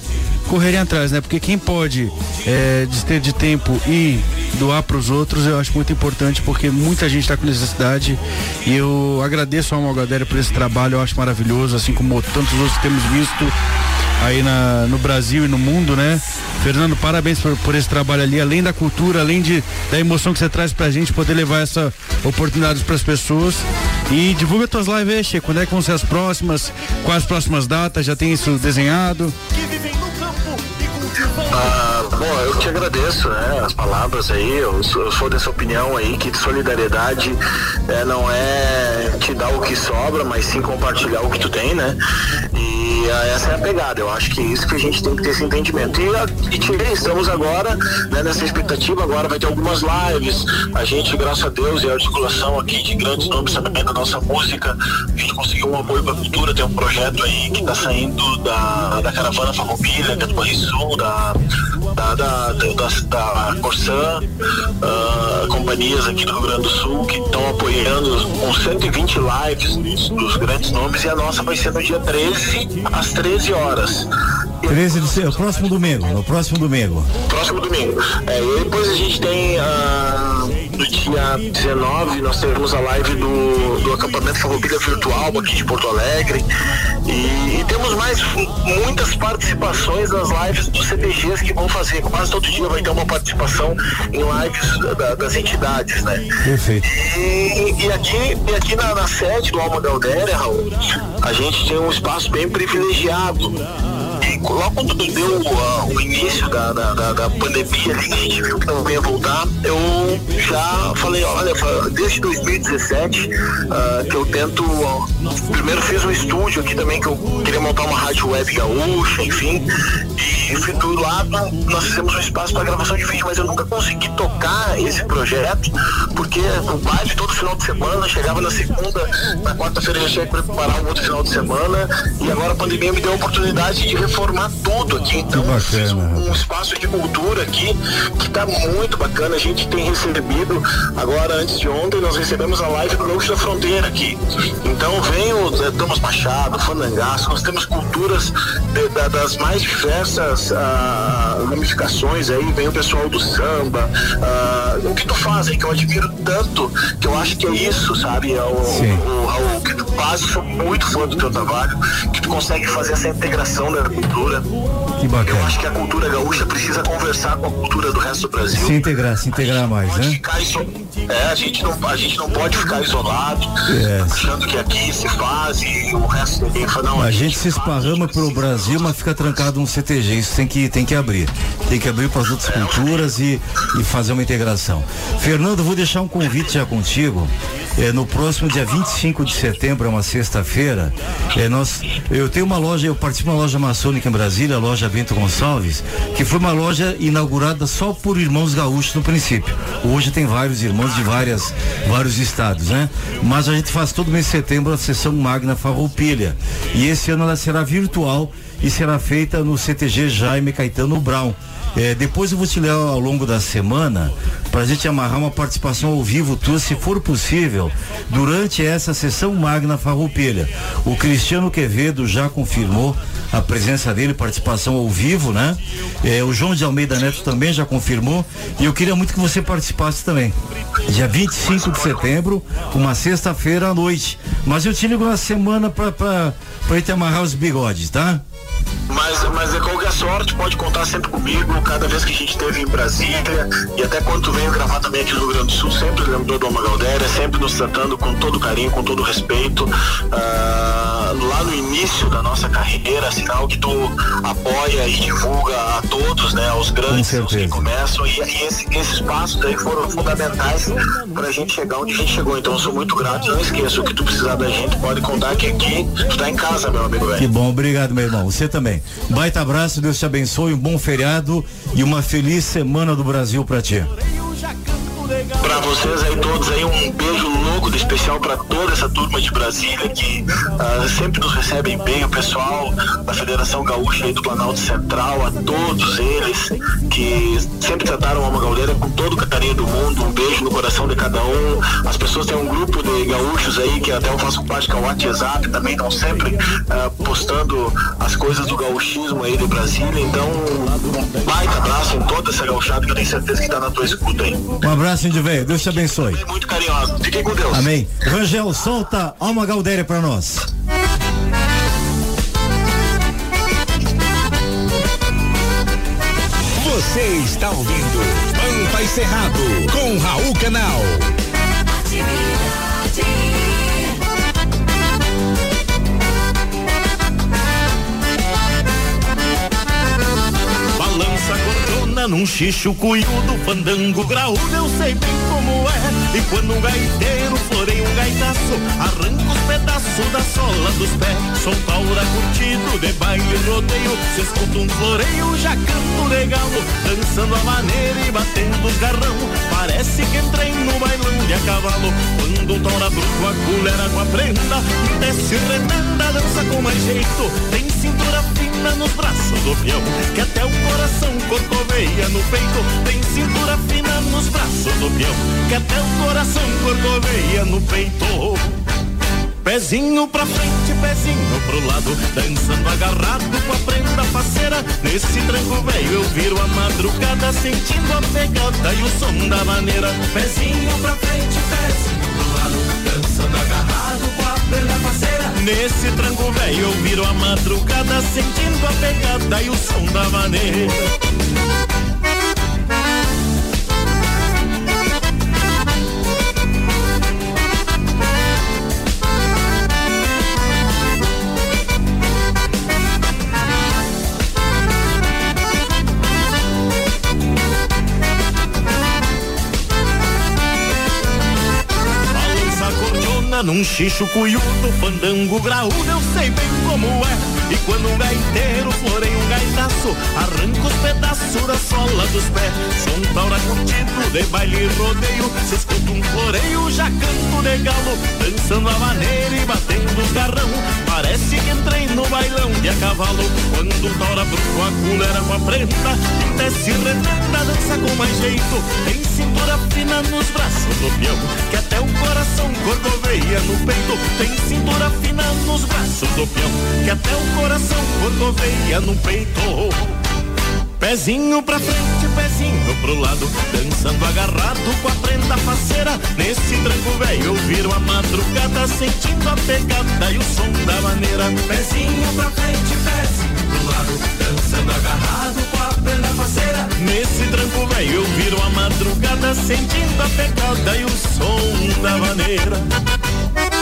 correrem atrás, né? Porque quem pode eh, ter de tempo e doar para os outros, eu acho muito importante porque muita gente está com necessidade e eu agradeço ao Malgadério por esse trabalho, eu acho maravilhoso, assim como tantos outros que temos visto aí na, no Brasil e no mundo, né? Fernando, parabéns por, por esse trabalho ali, além da cultura, além de, da emoção que você traz pra gente, poder levar essa oportunidade para as pessoas. E divulga tuas lives aí, Che, quando é que vão ser as próximas, quais as próximas datas, já tem isso desenhado? Ah, bom, eu te agradeço, né, as palavras aí, eu sou, eu sou dessa opinião aí que solidariedade eh, não é te dar o que sobra, mas sim compartilhar o que tu tem, né? E essa é a pegada, eu acho que é isso que a gente tem que ter esse entendimento. E, a- estamos agora né, nessa expectativa, agora vai ter algumas lives, a gente, graças a Deus, e a articulação aqui de grandes nomes também da nossa música, a gente conseguiu um apoio para a cultura, tem um projeto aí que está saindo da, da Caravana Farroupilha, é do Banrisul, da, da, da, da, da, da Corsã, ah, companhias aqui do Rio Grande do Sul que estão apoiando com 120 lives dos grandes nomes. E a nossa vai ser no dia 13 às 13 horas. 13 de setembro, próximo domingo, no próximo domingo. Próximo domingo. É, e depois a gente tem ah, no dia 19 nós teremos a live do, do acampamento Farroupilha Virtual aqui de Porto Alegre. E, e temos mais muitas participações nas lives dos CTGs que vão fazer. Quase todo dia vai ter uma participação em lives da- das entidades, né? Perfeito. E, e aqui, e aqui na, na sede do Alma Galdéria, Raul, a gente tem um espaço bem privilegiado. E logo quando deu ah, o início da, da, da- da pandemia ali, que a gente viu que não ia voltar, eu já falei, olha, desde 2017 ah, que eu tento. ó, primeiro fiz um estúdio aqui também, que eu queria montar uma rádio web gaúcha, enfim. E fui do lado, nós fizemos um espaço para gravação de vídeo, mas eu nunca consegui tocar esse projeto, porque o baile todo final de semana, chegava na segunda, na quarta-feira já tinha que preparar um outro final de semana, e agora a pandemia me deu a oportunidade de reformar tudo aqui. Então, fiz um, um espaço de cultura aqui que está muito bacana. A gente tem recebido, agora antes de ontem, nós recebemos a live do Gaúcho da Fronteira aqui. Então vem o eh, Thomas Machado, Fandangaço, nós temos culturas de- da- das mais diversas ah, ramificações aí, vem o pessoal do samba. ah, o que tu faz aí, que eu admiro tanto, que eu acho que é isso, sabe? É o, o, Raul, que eu sou muito fã do teu trabalho, que tu consegue fazer essa integração da cultura. Que bacana. Eu acho que a cultura gaúcha precisa conversar com a cultura do resto do Brasil. Se integrar, se integrar mais, né? Iso- É, a gente, não, a gente não pode ficar isolado, É. achando que aqui se faz e o resto ninguém fala, não, A gente se esparrama pelo Brasil, mas fica trancado no CTG. Isso tem que, tem que abrir. Tem que abrir para as outras culturas e, e fazer uma integração. Fernando, vou deixar um convite já contigo. É, no próximo dia 25 de setembro, é uma sexta-feira, é, nós, eu tenho uma loja, eu participo de uma loja maçônica em Brasília, a loja Bento Gonçalves, que foi uma loja inaugurada só por irmãos gaúchos no princípio. Hoje tem vários irmãos de várias, vários estados, né? Mas a gente faz todo mês de setembro a sessão Magna Farroupilha. E esse ano ela será virtual e será feita no CTG Jaime Caetano Brown. É, depois eu vou te ler ao longo da semana para a gente amarrar uma participação ao vivo tua, se for possível, durante essa sessão Magna Farroupilha. O Cristiano Quevedo já confirmou a presença dele, participação ao vivo, né? É, o João de Almeida Neto também já confirmou e eu queria muito que você participasse também. Dia 25 de setembro, uma sexta-feira à noite. Mas eu te ligo na semana para para gente amarrar os bigodes, tá? Mas, mas é qualquer sorte, pode contar sempre comigo, cada vez que a gente esteve em Brasília, e até quando tu veio gravar também aqui no Rio Grande do Sul, sempre lembrou do Alma Galdéria, sempre nos tratando com todo carinho, com todo respeito. Ah, lá no início da nossa carreira, sinal que tu apoia e divulga a todos, né? Aos grandes, aos que começam, e, e esse- esses passos aí foram fundamentais pra gente chegar onde a gente chegou. Então eu sou muito grato, não esqueça, o que tu precisar da gente, pode contar que aqui tu tá em casa, meu amigo velho. Que bom, obrigado, meu irmão. Você também. Baita abraço, Deus te abençoe, um bom feriado e uma feliz semana do Brasil pra ti. Vocês aí todos aí, um beijo de especial pra toda essa turma de Brasília que ah, sempre nos recebem bem, o pessoal da Federação Gaúcha aí do Planalto Central, a todos eles que sempre trataram a Alma Galdeira com todo o carinho do mundo, um beijo no coração de cada um. As pessoas têm um grupo de gaúchos aí que até eu faço parte que é o WhatsApp, também estão sempre ah, postando as coisas do gauchismo aí de Brasília, então um baita abraço em toda essa gauchada que eu tenho certeza que tá na tua escuta aí. Um abraço, Índio Velho. Deus te abençoe. Muito carinhoso. Fiquem com Deus. Amém. Rangel, solta Alma Galdéria pra nós. Você está ouvindo Pampa e Cerrado com Raul Canal. Num xixo cuiudo, fandango graúdo, eu sei bem como é. E quando um gaiteiro floreia um gaitaço, arranca os pedaços da sola dos pés. Som taura curtido de baile e rodeio, se escuta um floreio, já canto legal. Dançando a maneira e batendo os garrão, parece que entrei no bailão de a cavalo. Quando um tora bruto a colher com a prenda, desce remenda, dança com mais jeito. Tem cintura fina nos braços do peão, que até o coração no peito. Tem cintura fina nos braços do peão, que até o coração corcoveia no peito. Pezinho pra frente, pezinho pro lado, dançando agarrado com a prenda faceira. Nesse tranco velho eu viro a madrugada, sentindo a pegada e o som da maneira. Pezinho pra frente, pezinho pro lado, dançando agarrado com a prenda faceira. Nesse tranco velho eu viro a madrugada, sentindo a pegada e o som da maneira. Num xixo cuiudo, fandango graúdo, eu sei bem como é. E quando um gaiteiro floreia um gaitaço, arranca os pedaços da sola dos pés. De baile e rodeio, se escuta um floreio, já canto de galo, dançando a maneira e batendo os garrão. Parece que entrei no bailão de a cavalo, quando o taura bruto a culera com a prenda, desce remenda, dança com mais jeito, tem cintura fina nos braços do peão, que até o coração corcoveia no peito, tem cintura fina nos braços do peão, que até o coração corcoveia no peito. Pezinho pra frente, pezinho pro lado, dançando agarrado com a prenda faceira. Nesse tranco velho eu viro a madrugada, sentindo a pegada e o som da maneira. Pezinho pra frente, pezinho pro lado, dançando agarrado com a prenda faceira. Nesse tranco velho eu viro a madrugada, sentindo a pegada e o som da maneira.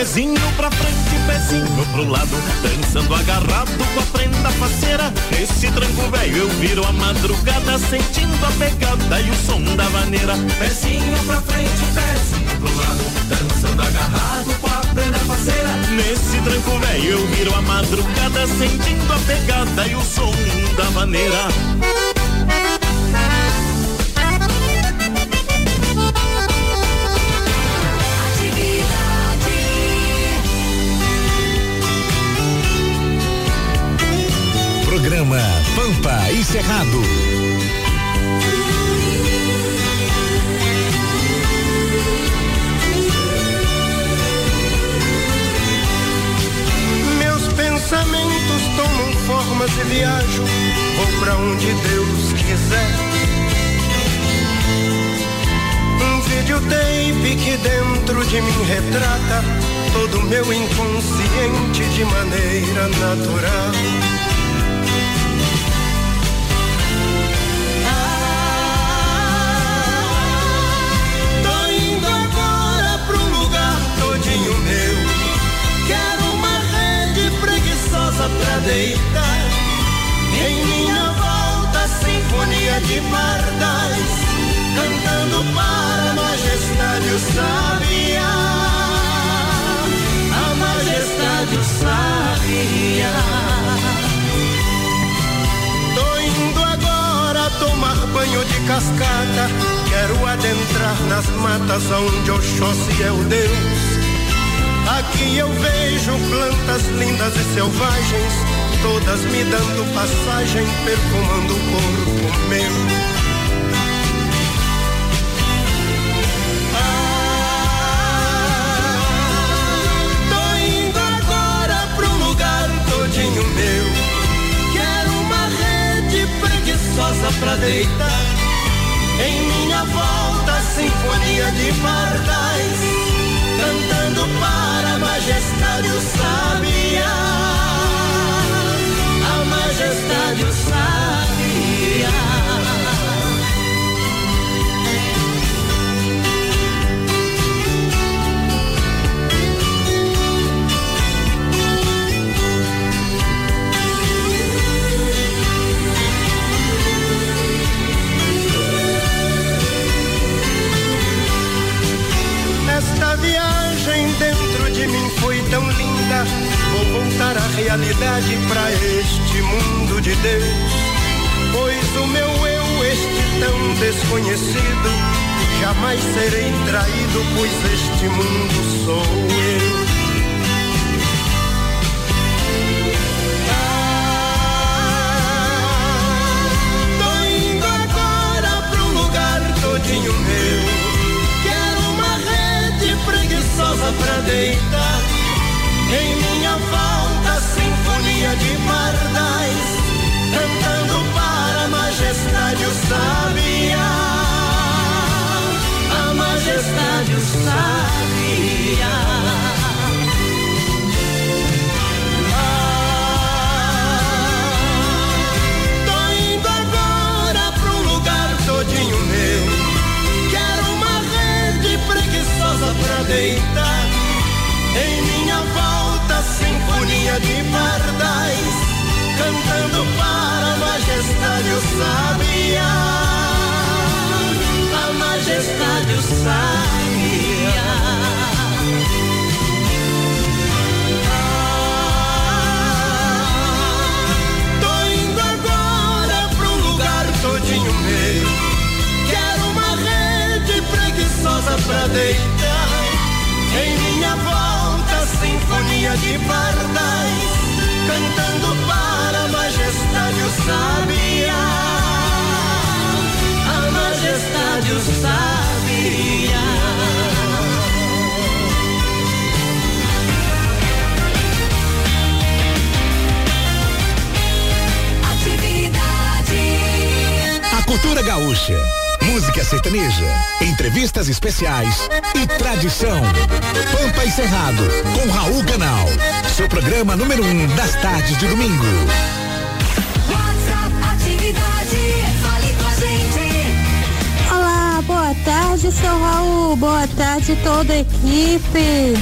Pezinho pra frente, pezinho pro lado, dançando agarrado com a prenda faceira. Nesse tranco velho eu viro a madrugada, sentindo a pegada e o som da maneira. Pezinho pra frente, pezinho pro lado, dançando agarrado com a prenda faceira. Nesse tranco velho eu viro a madrugada, sentindo a pegada e o som da maneira. Pampa e Cerrado. Meus pensamentos tomam formas e viajo, vou pra onde Deus quiser. Um videotape que dentro de mim retrata todo meu inconsciente de maneira natural. Pra deitar. Em minha volta, sinfonia de pardais, cantando para a majestade o sabiá. A majestade o sabiá. Tô indo agora tomar banho de cascata. Quero adentrar nas matas onde Oxóssi é o Deus. Aqui eu vejo plantas lindas e selvagens, todas me dando passagem, perfumando o corpo meu. Lugar todinho meu. Quero uma rede preguiçosa pra deitar. Em minha volta, sinfonia de pardais, cantando a majestade o sabiá. A majestade o sabiá. Esta viagem de mim foi tão linda. Vou voltar a realidade para este mundo de Deus. Pois o meu eu, este tão desconhecido, jamais serei traído, pois este mundo sou eu. Ah, Vou indo agora pro lugar todinho meu. Preguiçosa pra deitar. Em minha volta, sinfonia de pardais, cantando para a majestade o sabiá. A majestade o sabiá. Tô indo agora pra lugar todinho meu. Deitar. Em minha volta, sinfonia de pardais, cantando para a majestade o sabiá. A majestade o sabiá. Tô indo agora pra um lugar todinho meu. Quero uma rede preguiçosa pra deitar. Em minha volta, sinfonia de pardais, cantando para a majestade o sabiá. A majestade o sabiá. A cultura gaúcha, música sertaneja, entrevistas especiais e tradição. Pampa e Cerrado, com Raul Canal. Seu programa número um das tardes de domingo. Fale com a gente. Olá, boa tarde, seu Raul. Boa tarde, toda a equipe.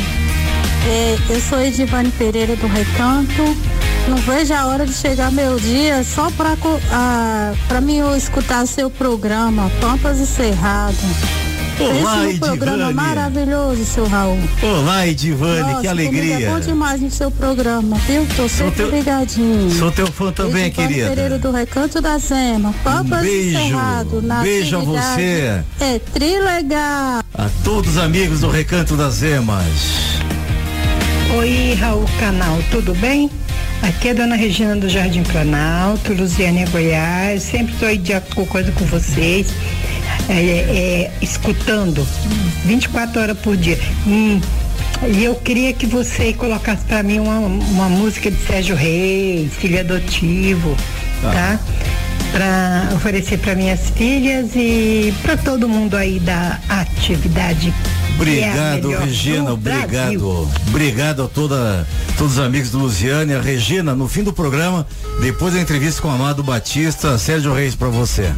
É, eu sou Edivane Pereira do Recanto. Não vejo a hora de chegar meu dia só para para mim eu escutar seu programa, Pampas e Cerrado. Olá, Esse é um programa maravilhoso, seu Raul. Olá, Edivane, Nossa, que comigo alegria. É bom demais no seu programa, viu? Tô sempre teu- ligadinho. Sou teu fã também, Edivane querida. Pereira do Recanto da Zema. Pampas beijo, e Cerrado. Na beijo a você. É trilegal. A todos os amigos do Recanto das Emas. Oi, Raul Canal, tudo bem? Aqui é a Dona Regina do Jardim Planalto, Luziânia Goiás. Sempre estou aí de acordo com vocês, é, é, escutando 24 horas por dia. Hum, e eu queria que você colocasse para mim uma, uma música de Sérgio Reis, filho adotivo, tá? Para oferecer para minhas filhas e para todo mundo aí da atividade. é Obrigado, melhor Regina, do Brasil. obrigado. Obrigado a toda, todos os amigos do Luziane. A Regina, no fim do programa, depois da entrevista com o Amado Batista, Sérgio Reis pra você.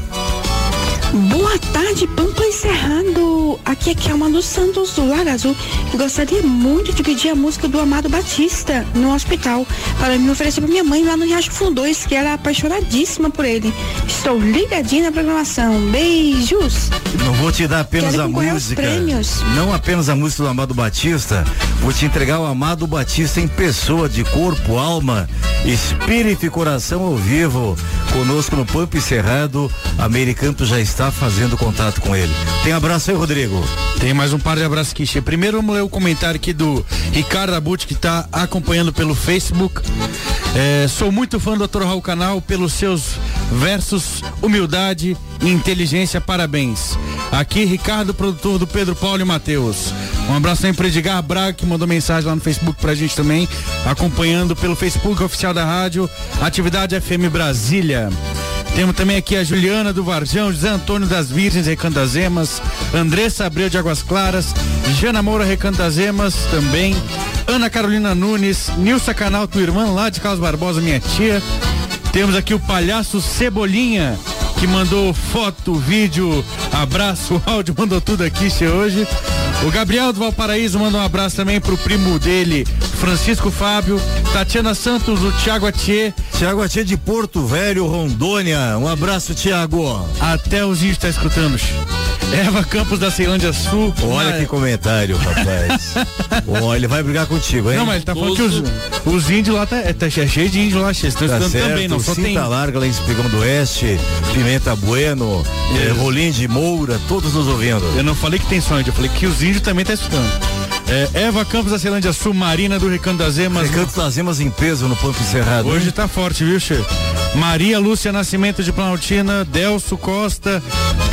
Boa tarde, Pampa Encerrado. Aqui é Kelma dos Santos do Lago Azul. Eu gostaria muito de pedir a música do Amado Batista no hospital para me oferecer para minha mãe lá no Riacho Fundões, que ela é apaixonadíssima por ele. Estou ligadinha na programação. Beijos. Não vou te dar apenas Quero a música. prêmios. Não apenas a música do Amado Batista. Vou te entregar o Amado Batista em pessoa, de corpo, alma, espírito e coração ao vivo. Conosco no Pampa e Cerrado. Americanto já está fazendo contato com ele. Tem abraço aí, Rodrigo. Tem mais um par de abraços. Che. Primeiro vamos ler o comentário aqui do Ricardo Abut, que está acompanhando pelo Facebook. É, sou muito fã do Dr. Raul Canal pelos seus versos, humildade e inteligência. Parabéns. Aqui, Ricardo, produtor do Pedro Paulo e Matheus. Um abraço também para Edgar Braga, que mandou mensagem lá no Facebook pra gente também, acompanhando pelo Facebook oficial da rádio, Atividade FM Brasília. Temos também aqui a Juliana do Varjão, José Antônio das Virgens, Recanto das Emas, Andressa Abreu de Águas Claras, Jana Moura, Recanto das Emas também, Ana Carolina Nunes, Nilsa Canal, tua irmã lá de Carlos Barbosa, minha tia. Temos aqui o palhaço Cebolinha, que mandou foto, vídeo, abraço, áudio, mandou tudo aqui hoje. O Gabriel do Valparaíso manda um abraço também pro primo dele, Francisco Fábio, Tatiana Santos, o Thiago Atier. Thiago Atier de Porto Velho, Rondônia. Um abraço, Thiago. Até os índios tá escutando. Eva Campos da Ceilândia Sul. Olha que comentário, rapaz. Ó, ele vai brigar contigo, hein? Não, mas ele tá falando que os, os índios lá tá, é, tá cheio de índios lá, estão Tá escutando certo, também, não só Cinta tem. Larga lá em Espigão do Oeste, Pimenta Bueno, eh, Rolim de Moura, todos nos ouvindo. Eu não falei que tem som, eu falei que os índios também tá escutando. É, Eva Campos da Ceilândia Sul, Marina do Recanto das Emas. Recanto das Emas em peso no Pampa Cerrado. Hoje hein? tá forte, viu, Che? Maria Lúcia Nascimento de Planaltina, Delso Costa,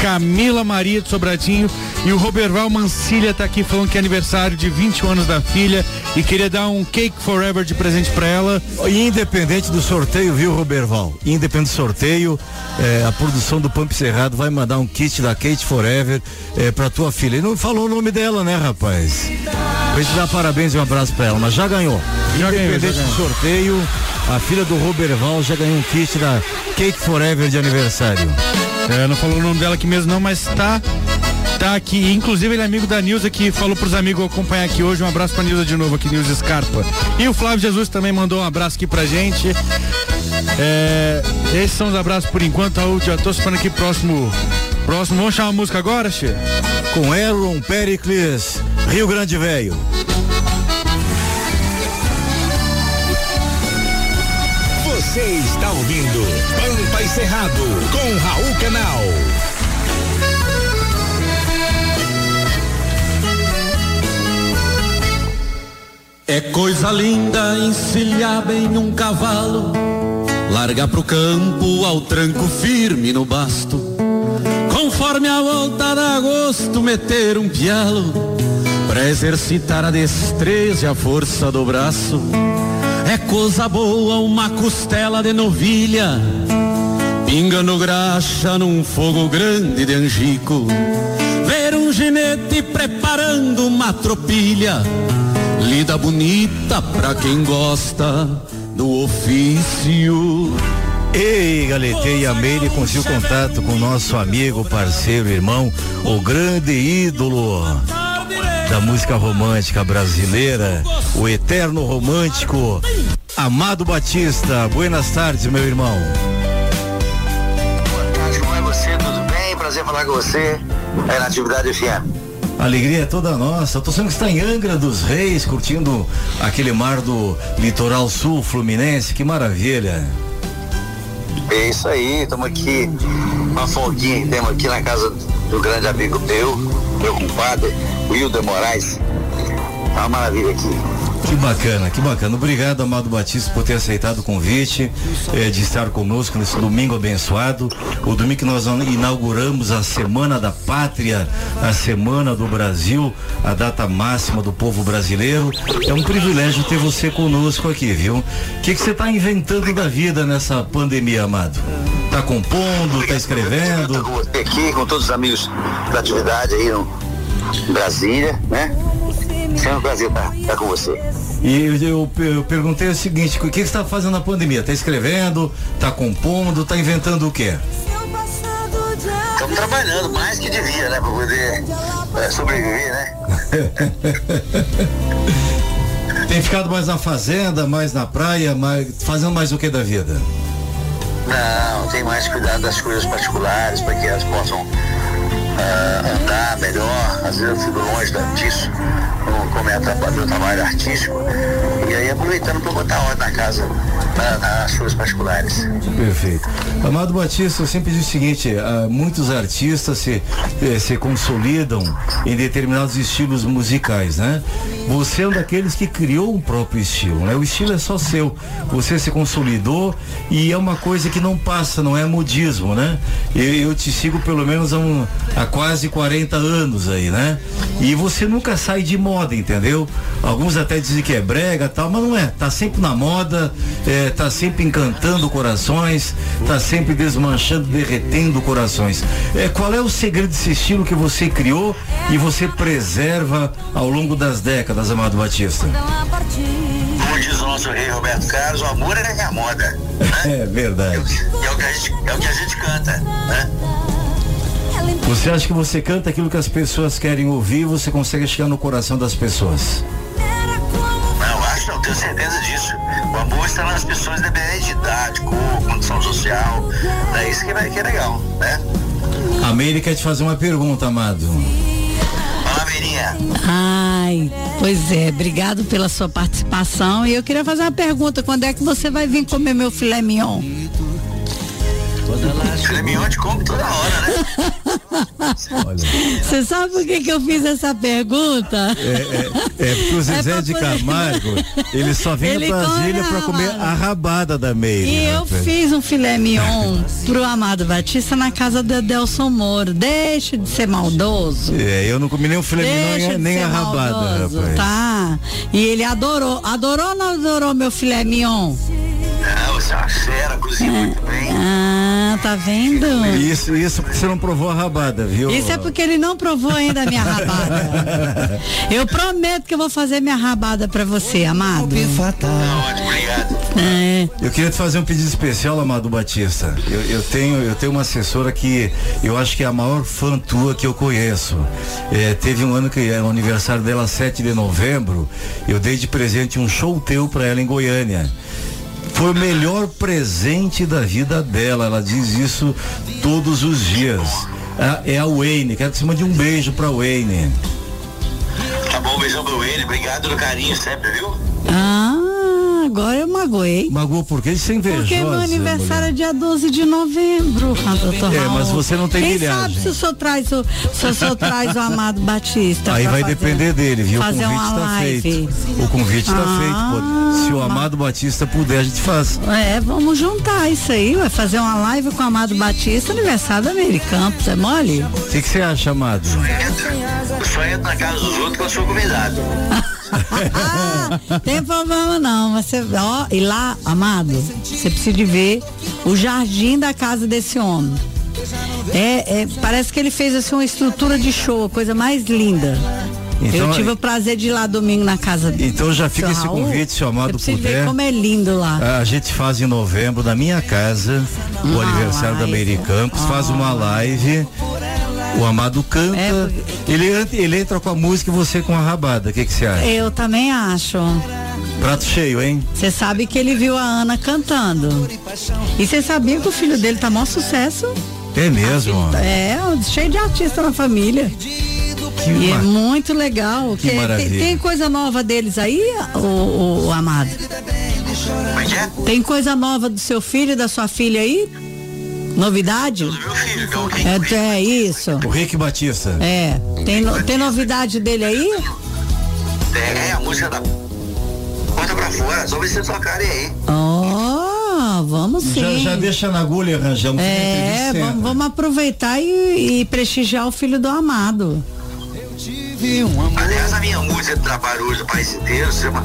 Camila Maria de Sobradinho e o Roberval Mancilha tá aqui falando que é aniversário de 21 anos da filha e queria dar um Cake Forever de presente para ela. Independente do sorteio, viu, Roberval? Independente do sorteio, é, a produção do Pampa Cerrado vai mandar um kit da Kate Forever é, pra tua filha. Ele não falou o nome dela, né, rapaz? Vou te dar parabéns e um abraço pra ela, mas já ganhou. Já Independente ganhou, já do sorteio, a filha do Roberval já ganhou um kit da Cake Forever de aniversário. É, não falou o nome dela aqui mesmo não, mas tá tá aqui. Inclusive ele é amigo da Nilza que falou pros amigos acompanhar aqui hoje. Um abraço pra Nilza de novo aqui, Nilza Scarpa. E o Flávio Jesus também mandou um abraço aqui pra gente. É, esses são os abraços por enquanto, Raul. Já tô esperando aqui próximo. Próximo, vamos chamar a música agora, Che? Com Aaron Pericles, Rio Grande Velho. Você está ouvindo Pampa e Cerrado com Raul Canal. É coisa linda encilhar bem um cavalo, largar pro campo ao tranco firme no basto. Conforme a volta da agosto, meter um pialo, pra exercitar a destreza e a força do braço. É coisa boa uma costela de novilha, pingando graxa num fogo grande de angico. Ver um ginete preparando uma tropilha, lida bonita pra quem gosta do ofício. Ei, Galetei e Meire conseguiu contato com nosso amigo, parceiro, irmão, o grande ídolo da música romântica brasileira, o eterno romântico Amado Batista. Buenas tardes, meu irmão. Boa tarde, como é você? Tudo bem? Prazer falar com você. É na atividade FM. A alegria é toda nossa. Tô sabendo que está em Angra dos Reis, curtindo aquele mar do litoral sul fluminense. Que maravilha. É isso aí, estamos aqui, uma folguinha que temos aqui na casa do grande amigo meu, meu compadre, Wilder Moraes. Tá uma maravilha aqui. Que bacana, que bacana. Obrigado, Amado Batista, por ter aceitado o convite eh, de estar conosco nesse domingo abençoado. O domingo que nós inauguramos a Semana da Pátria, a Semana do Brasil, a data máxima do povo brasileiro. É um privilégio ter você conosco aqui, viu? O que você está inventando da vida nessa pandemia, Amado? Tá compondo, tá escrevendo? Com você aqui, com todos os amigos da atividade aí no Brasília, né? Sempre um prazer estar, estar com você. E eu, eu, eu perguntei o seguinte, o que você está fazendo na pandemia? Está escrevendo? Está compondo? Está inventando o quê? Estamos trabalhando mais que devia, né? Para poder é, sobreviver, né? Tem ficado mais na fazenda, mais na praia, mais, fazendo mais o que da vida? Não, tem mais cuidado das coisas particulares para que elas possam uh, andar melhor. Às vezes eu fico longe da- disso, como, como é meu trabalho artístico. E aí aproveitando para botar ordem na casa, na- nas coisas particulares. Perfeito. Amado Batista, eu sempre digo o seguinte, ah, muitos artistas se, eh, se consolidam em determinados estilos musicais, né? Você é um daqueles que criou um próprio estilo, né? O estilo é só seu. Você se consolidou e é uma coisa que não passa, não é modismo, né? Eu, eu te sigo pelo menos há, um- há quase 40 anos aí, né? E você nunca sai de moda, entendeu? Alguns até dizem que é brega tal, mas não é. Tá sempre na moda, é, tá sempre encantando corações, tá sempre desmanchando, derretendo corações. É, qual é o segredo desse estilo que você criou e você preserva ao longo das décadas, Amado Batista? Como diz o nosso rei Roberto Carlos, o amor é a moda. É verdade. E é o que a gente, é o que a gente canta, né? Você acha que você canta aquilo que as pessoas querem ouvir, você consegue chegar no coração das pessoas? Não, acho não, tenho certeza disso. O amor está nas pessoas, independente de idade, cor, condição social. É isso que, vai, que é legal, né? A Meire quer te fazer uma pergunta, amado. Fala, Verinha. Ai, pois é, obrigado pela sua participação. E eu queria fazer uma pergunta: quando é que você vai vir comer meu filé mignon? Filé mignon te come toda hora, né? Você sabe por que, que eu fiz essa pergunta? É, é, é porque o Zezé pra de poder- Camargo, ele só vem Ele a Brasília pra comer a rabada da Meire. E eu rapaz. fiz um filé mignon pro Amado Batista na casa do Adelson Moro. Deixa de ser maldoso. É, eu não comi nem o filé Deixa mignon nem a rabada, maldoso, rapaz. Tá. E ele adorou. Adorou ou não adorou meu filé mignon? Não, você é uma fera, cozinha muito bem. Ah, tá vendo? Isso, isso porque você não provou a rabada, viu? Isso é porque ele não provou ainda a minha rabada. Eu prometo que eu vou fazer minha rabada pra você, amado. É. Eu queria te fazer um pedido especial, Amado Batista. Eu, eu tenho, eu tenho uma assessora que eu acho que é a maior fã tua que eu conheço. É, teve um ano que é o aniversário dela, 7 de novembro. Eu dei de presente um show teu pra ela em Goiânia. Foi o melhor presente da vida dela. Ela diz isso todos os dias. Ah, É a Wayne. Quero que você mande um beijo pra Wayne. Tá bom, beijão pro ele, obrigado pelo carinho sempre, viu? Ah, agora eu magoei. Magoou por quê? É invejosa. Porque meu aniversário é dia 12 de novembro, ah, doutor É, mas você não tem Quem milhagem. sabe se o senhor traz o, se o senhor traz o Amado Batista. Aí vai fazer- depender dele, viu? O convite uma tá live. feito. O convite tá Ah, feito. pô. Se o Amado Batista puder, a gente faz. É, vamos juntar isso aí, vai fazer uma live com o Amado Batista, aniversário da Mary Campos, é mole? O que você acha, Amado? Eu só entro na casa dos outros quando sou convidado. Tem problema não, mas você, ó, e lá, amado, você precisa de ver o jardim da casa desse homem. É, é, parece que ele fez assim uma estrutura de show, a coisa mais linda. Então, eu tive o prazer de ir lá domingo na casa dele. Então já fica esse convite, se o Amado Você ver puder. como é lindo lá. A gente faz em novembro, na minha casa, o aniversário da Meire Campos, faz uma live. O Amado canta, É, ele, ele entra com a música e você com a rabada. O que que você acha? Eu também acho. Prato cheio, hein? Você sabe que ele viu a Ana cantando. E você sabia que o filho dele tá maior sucesso? É mesmo? É, cheio de artista na família. Que e é ma- muito legal. que tem- maravilha. tem, coisa nova deles aí, o, Amado? Tem coisa nova do seu filho e da sua filha aí? Novidade? É, é isso. O Rick Batista. É. Tem, no- tem novidade dele aí? É, a música da porta pra fora, só vocês tocarem aí. Oh, vamos sim. Já, já deixa na agulha e arranjamos. É, vamos, vamos aproveitar e, e prestigiar o filho do amado. Aliás, a minha música de trabalho hoje do país inteiro se chama,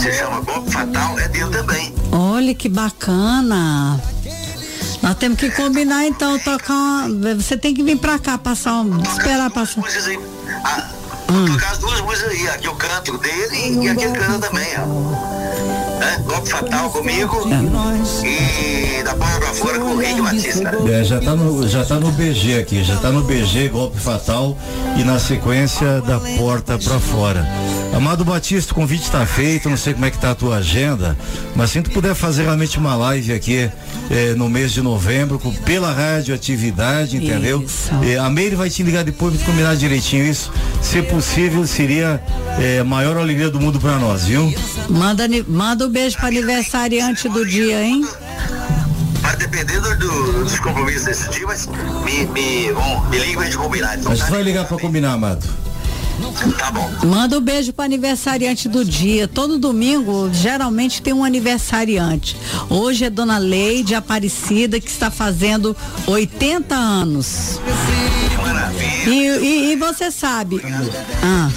se chama Golpe Fatal, é dele também. Olha que bacana. Nós temos que combinar então, tocar Você tem que vir pra cá passar um. Esperar passar. Aí. Ah, Tocar as duas músicas aí, aqui eu canto dele e aqui ele canta também, ó. É, Golpe Fatal comigo e da porta pra fora com o Rick Batista. É, já tá no, já tá no BG aqui, já tá no BG, golpe fatal e na sequência da porta pra fora. Amado Batista, o convite tá feito, não sei como é que tá a tua agenda, mas se tu puder fazer realmente uma live aqui eh, no mês de novembro, com- pela rádio atividade, entendeu? Eh, a Meire vai te ligar depois pra combinar direitinho isso. Se possível, seria eh, a maior alegria do mundo pra nós, viu? Manda, manda um beijo pra aniversariante do dia, hein? Vai depender do- do- dos compromissos desse dia, mas me, me, bom, me liga pra gente combinar. Então, A gente vai ligar pra combinar, Amado. Tá bom. Manda um beijo para aniversariante do dia. Todo domingo, geralmente, tem um aniversariante. Hoje é Dona Leide Aparecida, que está fazendo 80 anos. E, e- e você sabe. Ah.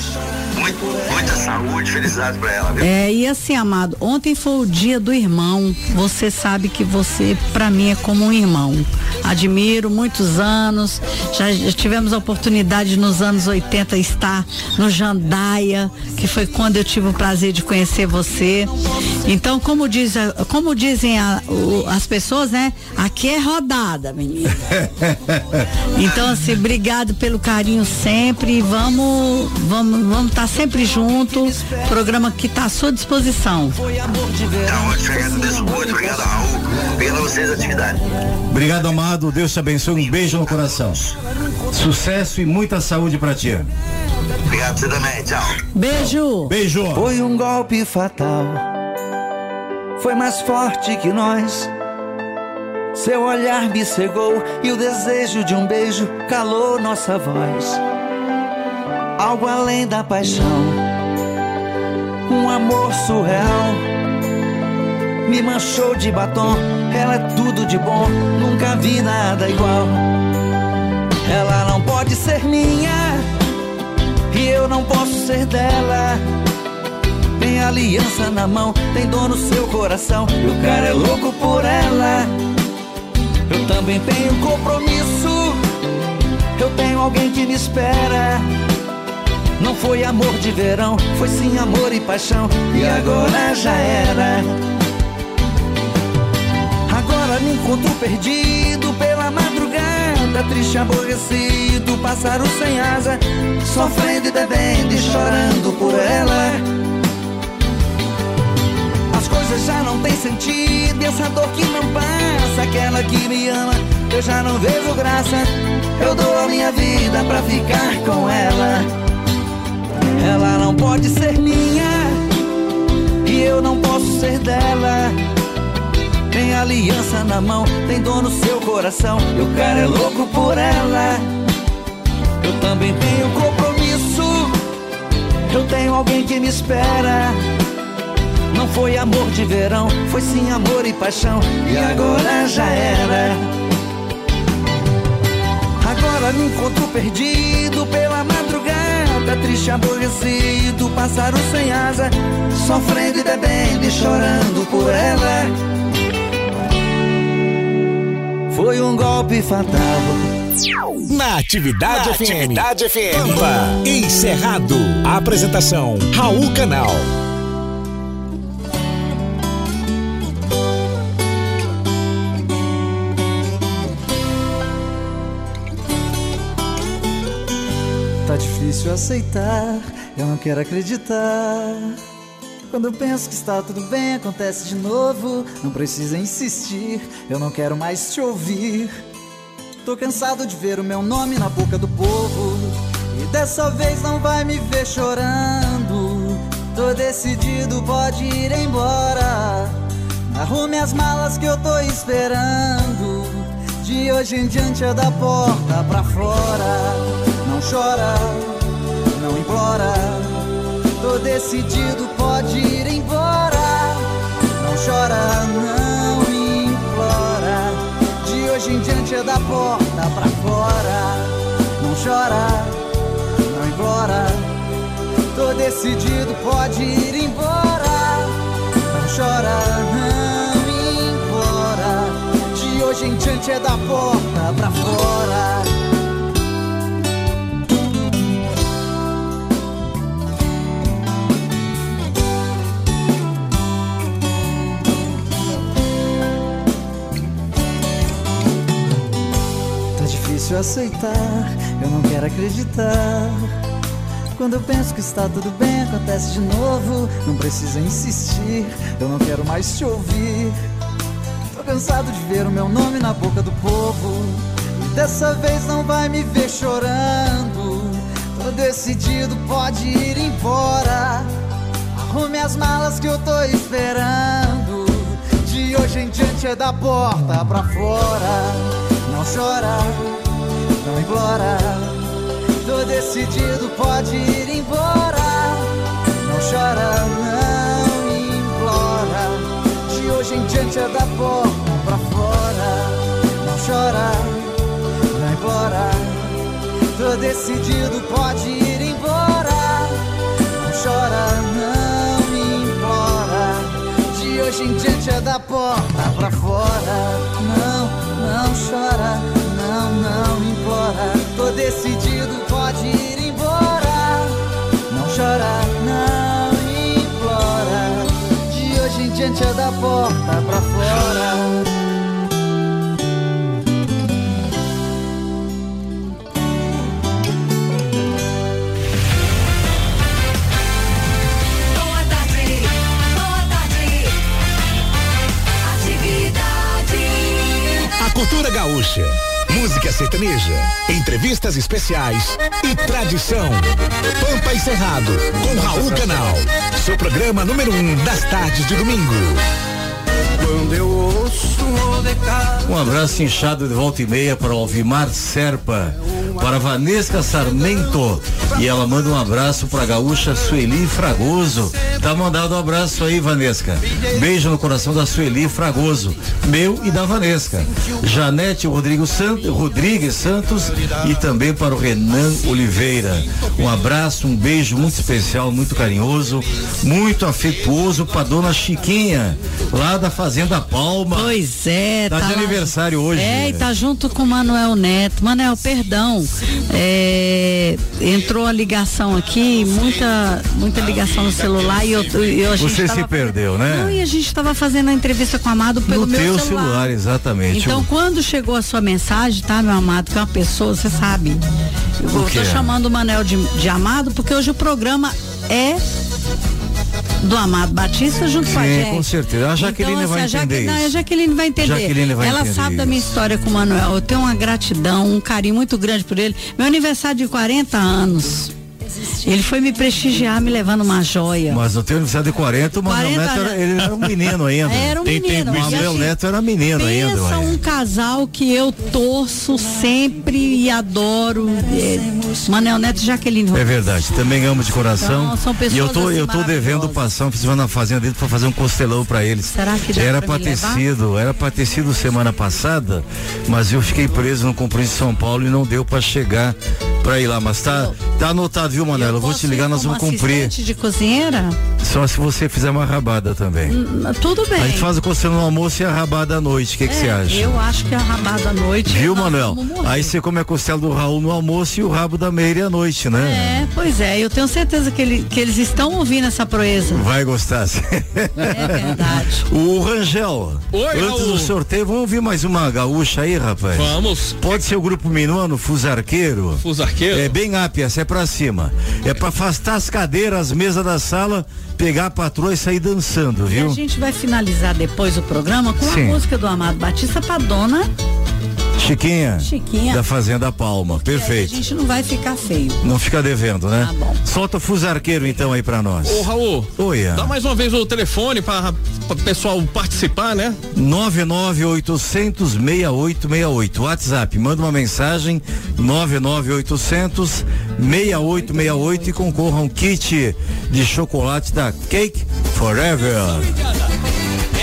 Muito, muita saúde, felicidade pra ela, viu? É, e assim, amado, ontem foi o dia do irmão. Você sabe que você, pra mim, é como um irmão. Admiro muitos anos. Já, já tivemos a oportunidade nos anos 80 estar no Jandaia, que foi quando eu tive o prazer de conhecer você. Então, como, diz, como dizem a- o- as pessoas, né? Aqui é rodada, menino. Então, assim, obrigado pelo carinho sempre. e Vamos, vamos, vamos estar sempre juntos. Programa que está à sua disposição. Tá ótimo, eu agradeço muito, obrigado, Raul, pela vocês atividade. Obrigado, amado. Deus te abençoe. Um beijo no coração. Sucesso e muita saúde pra ti. Obrigado você também, tchau. Beijo. Beijo. Foi um golpe fatal. Foi mais forte que nós. Seu olhar me cegou e o desejo de um beijo calou nossa voz. Algo além da paixão, um amor surreal. Me manchou de batom, ela é tudo de bom, nunca vi nada igual. Ela não pode ser minha, e eu não posso ser dela. Tem aliança na mão, tem dor no seu coração, e o cara é louco por ela. Eu também tenho compromisso, eu tenho alguém que me espera. Não foi amor de verão, foi sim amor e paixão, e agora já era. Agora me encontro perdido pela madrugada, triste, aborrecido, pássaro sem asa, sofrendo e bebendo e chorando por ela. As coisas já não têm sentido, e essa dor que não passa, aquela que me ama, eu já não vejo graça. Eu dou a minha vida pra ficar com ela. Ela não pode ser minha, e eu não posso ser dela. Tem aliança na mão, tem dor no seu coração. O cara é louco por ela. Eu também tenho compromisso. Eu tenho alguém que me espera. Não foi amor de verão, foi sim amor e paixão. E agora já era. Agora me encontro perdido pela madrugada, triste, aborrecido, pássaro sem asa, sofrendo e bebendo e chorando por ela. Foi um golpe fatal. Na Atividade Na FM. Atividade FM. Pampa, encerrado. Apresentação, Raul Canal. Difícil aceitar, eu não quero acreditar. Quando penso que está tudo bem, acontece de novo. Não precisa insistir, eu não quero mais te ouvir. Tô cansado de ver o meu nome na boca do povo. E dessa vez não vai me ver chorando. Tô decidido, pode ir embora. Arrume as malas que eu tô esperando. De hoje em diante é da porta pra fora. Não chora, não implora. Tô decidido, pode ir embora. Não chora, não implora. De hoje em diante é da porta pra fora. Não chora, não implora. Tô decidido, pode ir embora. Não chora, não implora. De hoje em diante é da porta pra fora. Difícil aceitar, eu não quero acreditar. Quando eu penso que está tudo bem, acontece de novo. Não precisa insistir, eu não quero mais te ouvir. Tô cansado de ver o meu nome na boca do povo. E dessa vez não vai me ver chorando. Tô decidido, pode ir embora. Arrume as malas que eu tô esperando. De hoje em diante é da porta pra fora. Não chora, não implora. Tô decidido, pode ir embora. Não chora, não implora. De hoje em diante é da porta pra fora. Não chora, não implora. Tô decidido, pode ir embora. Não chora, não implora. De hoje em diante é da porta pra fora. Não, não chora, não, não implora. Tô decidido, pode ir embora. Não chora, não implora. De hoje em diante é da porta pra fora. Boa tarde, boa tarde. Atividade. A cultura gaúcha, música sertaneja, entrevistas especiais e tradição. Pampa e Cerrado, com Raul Canal. Seu programa número um das tardes de domingo. Quando eu ouço. Um abraço inchado de volta e meia para o Alvimar Serpa, para Vanesca Sarmento. E ela manda um abraço para a gaúcha Sueli Fragoso. Tá mandado um abraço aí, Vanesca. Beijo no coração da Sueli Fragoso, meu e da Vanesca. Janete Rodrigo Santos, Rodrigues Santos e também para o Renan Oliveira. Um abraço, um beijo muito especial, muito carinhoso, muito afetuoso para dona Chiquinha, lá da Fazenda Palma. Pois é, Tá de lá- aniversário hoje. É, e tá junto com o Manuel Neto. Manuel, perdão. É, entrou a ligação aqui, muita, muita ligação no celular e eu, eu a gente Você tava- se perdeu, né? Não, e a gente estava fazendo a entrevista com o Amado pelo no meu teu celular. celular, exatamente. Então, quando chegou a sua mensagem, tá, meu amado, que é uma pessoa, você sabe. Eu O é? chamando o Manel de, de amado porque hoje o programa é do Amado Batista junto com a Sim, gente. com certeza. A Jaqueline então, vai assim, entender Jaque- não, a isso. Jaqueline vai entender. Jaqueline vai Ela entender sabe da minha história com o Manuel. Eu tenho uma gratidão, um carinho muito grande por ele. Meu aniversário de 40 anos. Ele foi me prestigiar, me levando uma joia. Mas no teu aniversário de 40, o Manuel 40 Neto era, ele era um menino ainda. Era um menino. O E Manuel assim, Neto era menino ainda. Pensa um casal que eu torço sempre e adoro. É, Manel Neto e Jaqueline. É verdade, também amo de coração. Então, são pessoas, e eu tô, assim, eu tô devendo passar um festival na fazenda dele pra fazer um costelão pra eles. Será que dá Era pra pra me ter levar? sido, era pra ter sido semana passada, mas eu fiquei preso no compromisso de São Paulo e não deu pra chegar pra ir lá. Mas tá, tá anotado, viu, Manela? Eu vou te ligar, nós vamos cumprir. de cozinheira? Só se você fizer uma rabada também. Hum, Tudo bem. A gente faz o costelão no almoço e a rabada à noite. O que que você É, acha? Eu acho que a rabada à noite. Viu, Manuel? Aí você come a costela do Raul no almoço e o rabo da Meire à noite, né? É, pois é, eu tenho certeza que, ele- que eles estão ouvindo essa proeza. Vai gostar. É verdade. O Rangel. Oi, Antes Raul. do sorteio, vamos ouvir mais uma gaúcha aí, rapaz? Vamos. Pode ser o grupo Minuano, Fusarqueiro. Fusarqueiro? É bem essa é pra cima. É pra afastar as cadeiras, as mesas da sala, pegar a patroa e sair dançando, E viu? a gente vai finalizar depois o programa com Sim. a música do Amado Batista pra dona. Chiquinha. Chiquinha. Da Fazenda Palma. Aí a Perfeito. gente não vai ficar feio. Não fica devendo, né? Tá bom. Solta o Fusarqueiro então aí pra nós. Ô, Raul. Oi. Dá mais uma vez o telefone para o pessoal participar, né? 99800-6868. WhatsApp, manda uma mensagem 99800-6868 e concorra a um kit de chocolate da Cake Forever.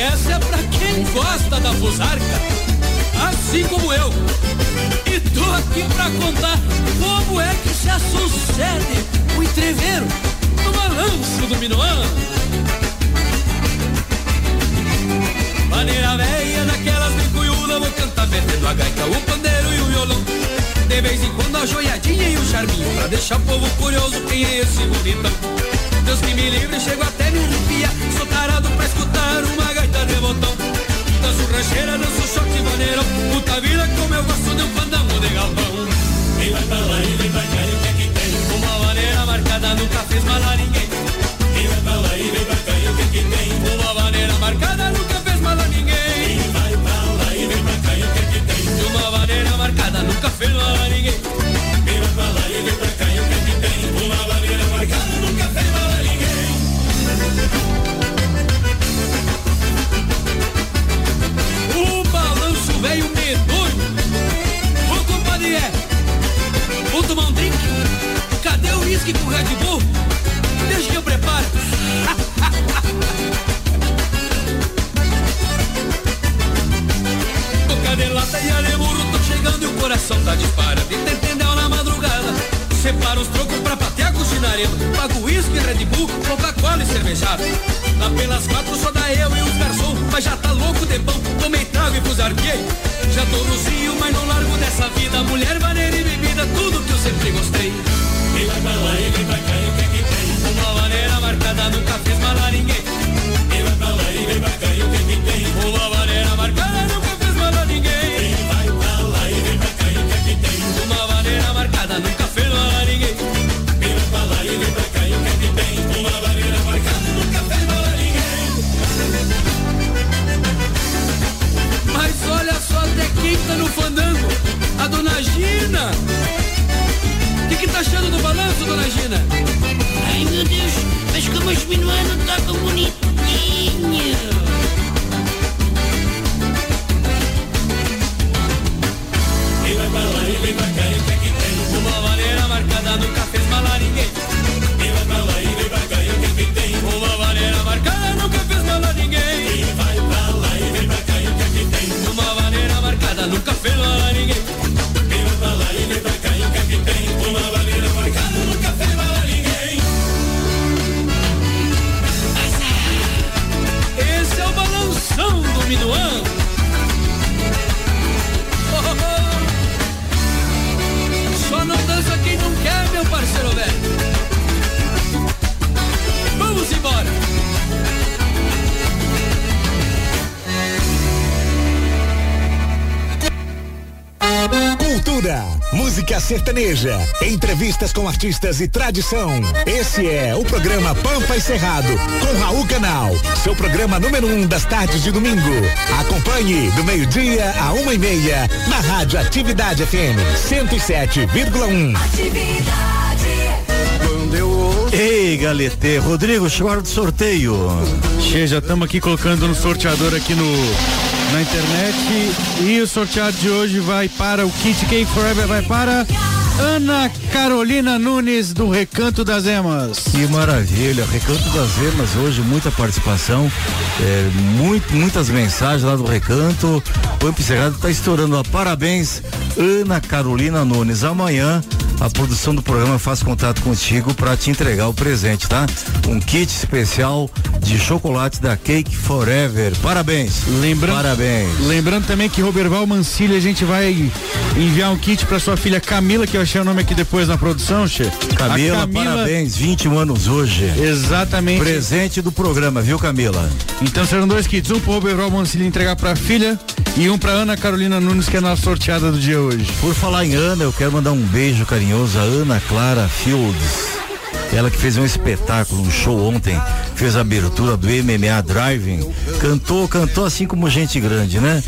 Essa é pra quem gosta da Fusarca, assim como eu. E tô aqui pra contar como é que se sucede o entreveiro no balanço do Minuano. Maneira velha daquelas bem cunhuda, vou cantar metendo a gaita, o pandeiro e o violão. De vez em quando a joiadinha e o charminho, pra deixar o povo curioso quem é esse bonitão. Deus que me livre, chego até fez mal a ninguém. Pra lá e vem pra cá e o que que tem? Uma maneira marcada nunca fez mal a ninguém. Quem vai pra lá e vem pra cá e o que que tem? Uma maneira marcada nunca fez mal a ninguém. Pra lá e vem pra cá e o que que tem? Uma maneira marcada nunca fez mal a ninguém. O balanço veio medonho. Ô compadre, é. Vou tomar um drink? Cadê o uísque com Red coração tá disparando. E entendeu na madrugada. Separa os trocos pra patear com chinarelo. Pago uísque, Red Bull, Coca-Cola e cervejada. Lá pelas quatro só dá eu e os garçom. Mas já tá louco de pão, tomei trago e fusarquei. Já tô no cio, mas não largo dessa vida. Mulher, maneira e bebida, tudo que eu sempre gostei. Vai pra lá e vem pra cá e o que é que tem? Uma maneira marcada nunca fez mal a ninguém. dona Gina? Ai, meu Deus, mas como os estão tocam bonitinho. Música sertaneja, entrevistas com artistas e tradição. Esse é o programa Pampa e Cerrado, com Raul Canal, seu programa número um das tardes de domingo. Acompanhe do meio-dia a uma e meia, na Rádio Atividade FM 107,1. Ei, Galete, Rodrigo, chegou do sorteio. Che, já estamos aqui colocando no sorteador aqui no na internet e o sorteado de hoje vai para o Kit Cake Forever vai para Ana Carolina Nunes do Recanto das Emas. Que maravilha, Recanto das Emas hoje, muita participação, é, muito, muitas mensagens lá do Recanto. Pampa Cerrado está estourando. Ó, Parabéns, Ana Carolina Nunes. Amanhã a produção do programa faz contato contigo para te entregar o presente, tá? Um kit especial de chocolate da Cake Forever. Parabéns. Lembrando, Parabéns. Lembrando também que Roberval Mancilha, a gente vai enviar um kit para sua filha Camila, que eu achei o nome aqui depois na produção, Che. Camila, A Camila- parabéns, 21 anos hoje. Exatamente. Presente do programa, viu, Camila? Então serão dois kits, um pro Roberval Mancilha entregar pra filha e um pra Ana Carolina Nunes, que é a nossa sorteada do dia hoje. Por falar em Ana, eu quero mandar um beijo carinhoso a Ana Clara Fields. Ela que fez um espetáculo, um show ontem, fez a abertura do MMA Driving, cantou, cantou assim como gente grande, né?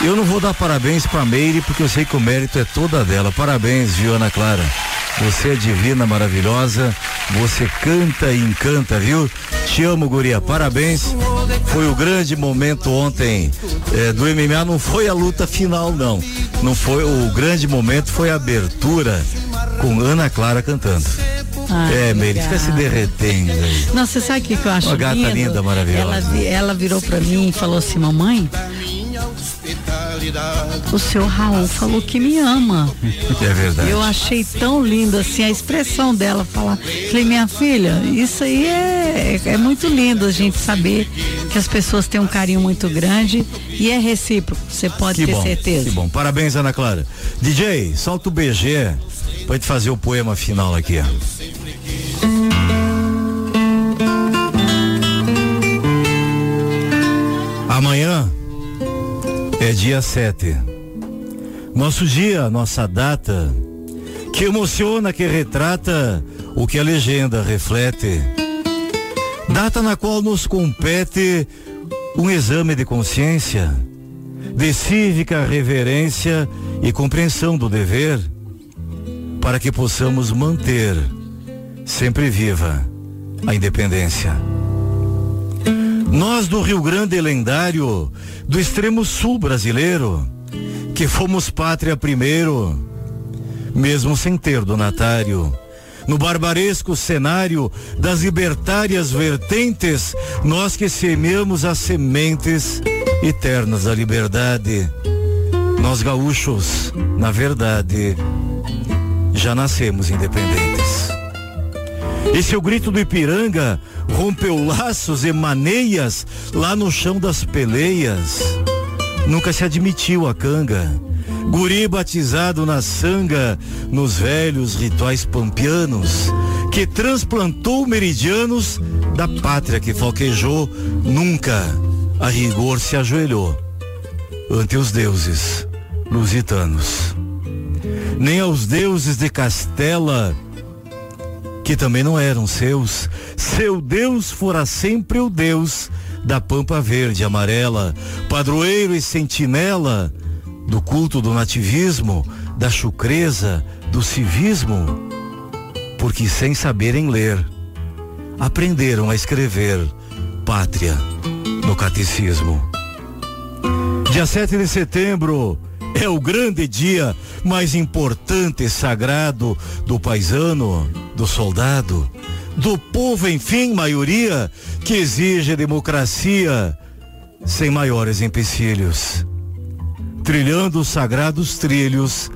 Eu não vou dar parabéns pra Meire, porque eu sei que o mérito é toda dela. Parabéns, viu, Ana Clara? Você é divina, maravilhosa. Você canta e encanta, viu? Te amo, guria. Parabéns. Foi o grande momento ontem eh, do MMA. Não foi a luta final, não. Não foi. O grande momento foi a abertura com Ana Clara cantando. Ah, é, Meire, fica se derretendo aí. Não, você sabe o que, que eu acho Uma gata lindo? linda, maravilhosa. Ela, ela virou pra mim e falou assim, mamãe, o seu Raul falou que me ama. É verdade. Eu achei tão lindo assim a expressão dela falar. Falei, minha filha, isso aí é, é muito lindo a gente saber que as pessoas têm um carinho muito grande e é recíproco, você pode Que ter bom, certeza. que bom. Parabéns, Ana Clara. DJ, solta o BG pra gente fazer o poema final aqui, ó. É dia 7. Nosso dia, nossa data, que emociona, que retrata o que a legenda reflete. Data na qual nos compete um exame de consciência, de cívica reverência e compreensão do dever, para que possamos manter sempre viva a independência. Nós do Rio Grande lendário, do extremo sul brasileiro, que fomos pátria primeiro, mesmo sem ter donatário. No barbaresco cenário das libertárias vertentes, nós que semeamos as sementes eternas da liberdade. Nós gaúchos, na verdade, já nascemos independentes. Esse é o grito do Ipiranga, rompeu laços e maneias lá no chão das peleias. Nunca se admitiu a canga. Guri batizado na sanga, nos velhos rituais pampianos, que transplantou meridianos da pátria que falquejou, nunca a rigor se ajoelhou ante os deuses lusitanos. Nem aos deuses de Castela, que também não eram seus. Seu Deus fora sempre o Deus da pampa verde e amarela, padroeiro e sentinela do culto do nativismo, da chucreza, do civismo, porque sem saberem ler, aprenderam a escrever pátria no catecismo. Dia 7 de setembro é o grande dia mais importante e sagrado do paisano, do soldado, do povo, enfim, maioria, que exige democracia sem maiores empecilhos, trilhando os sagrados trilhos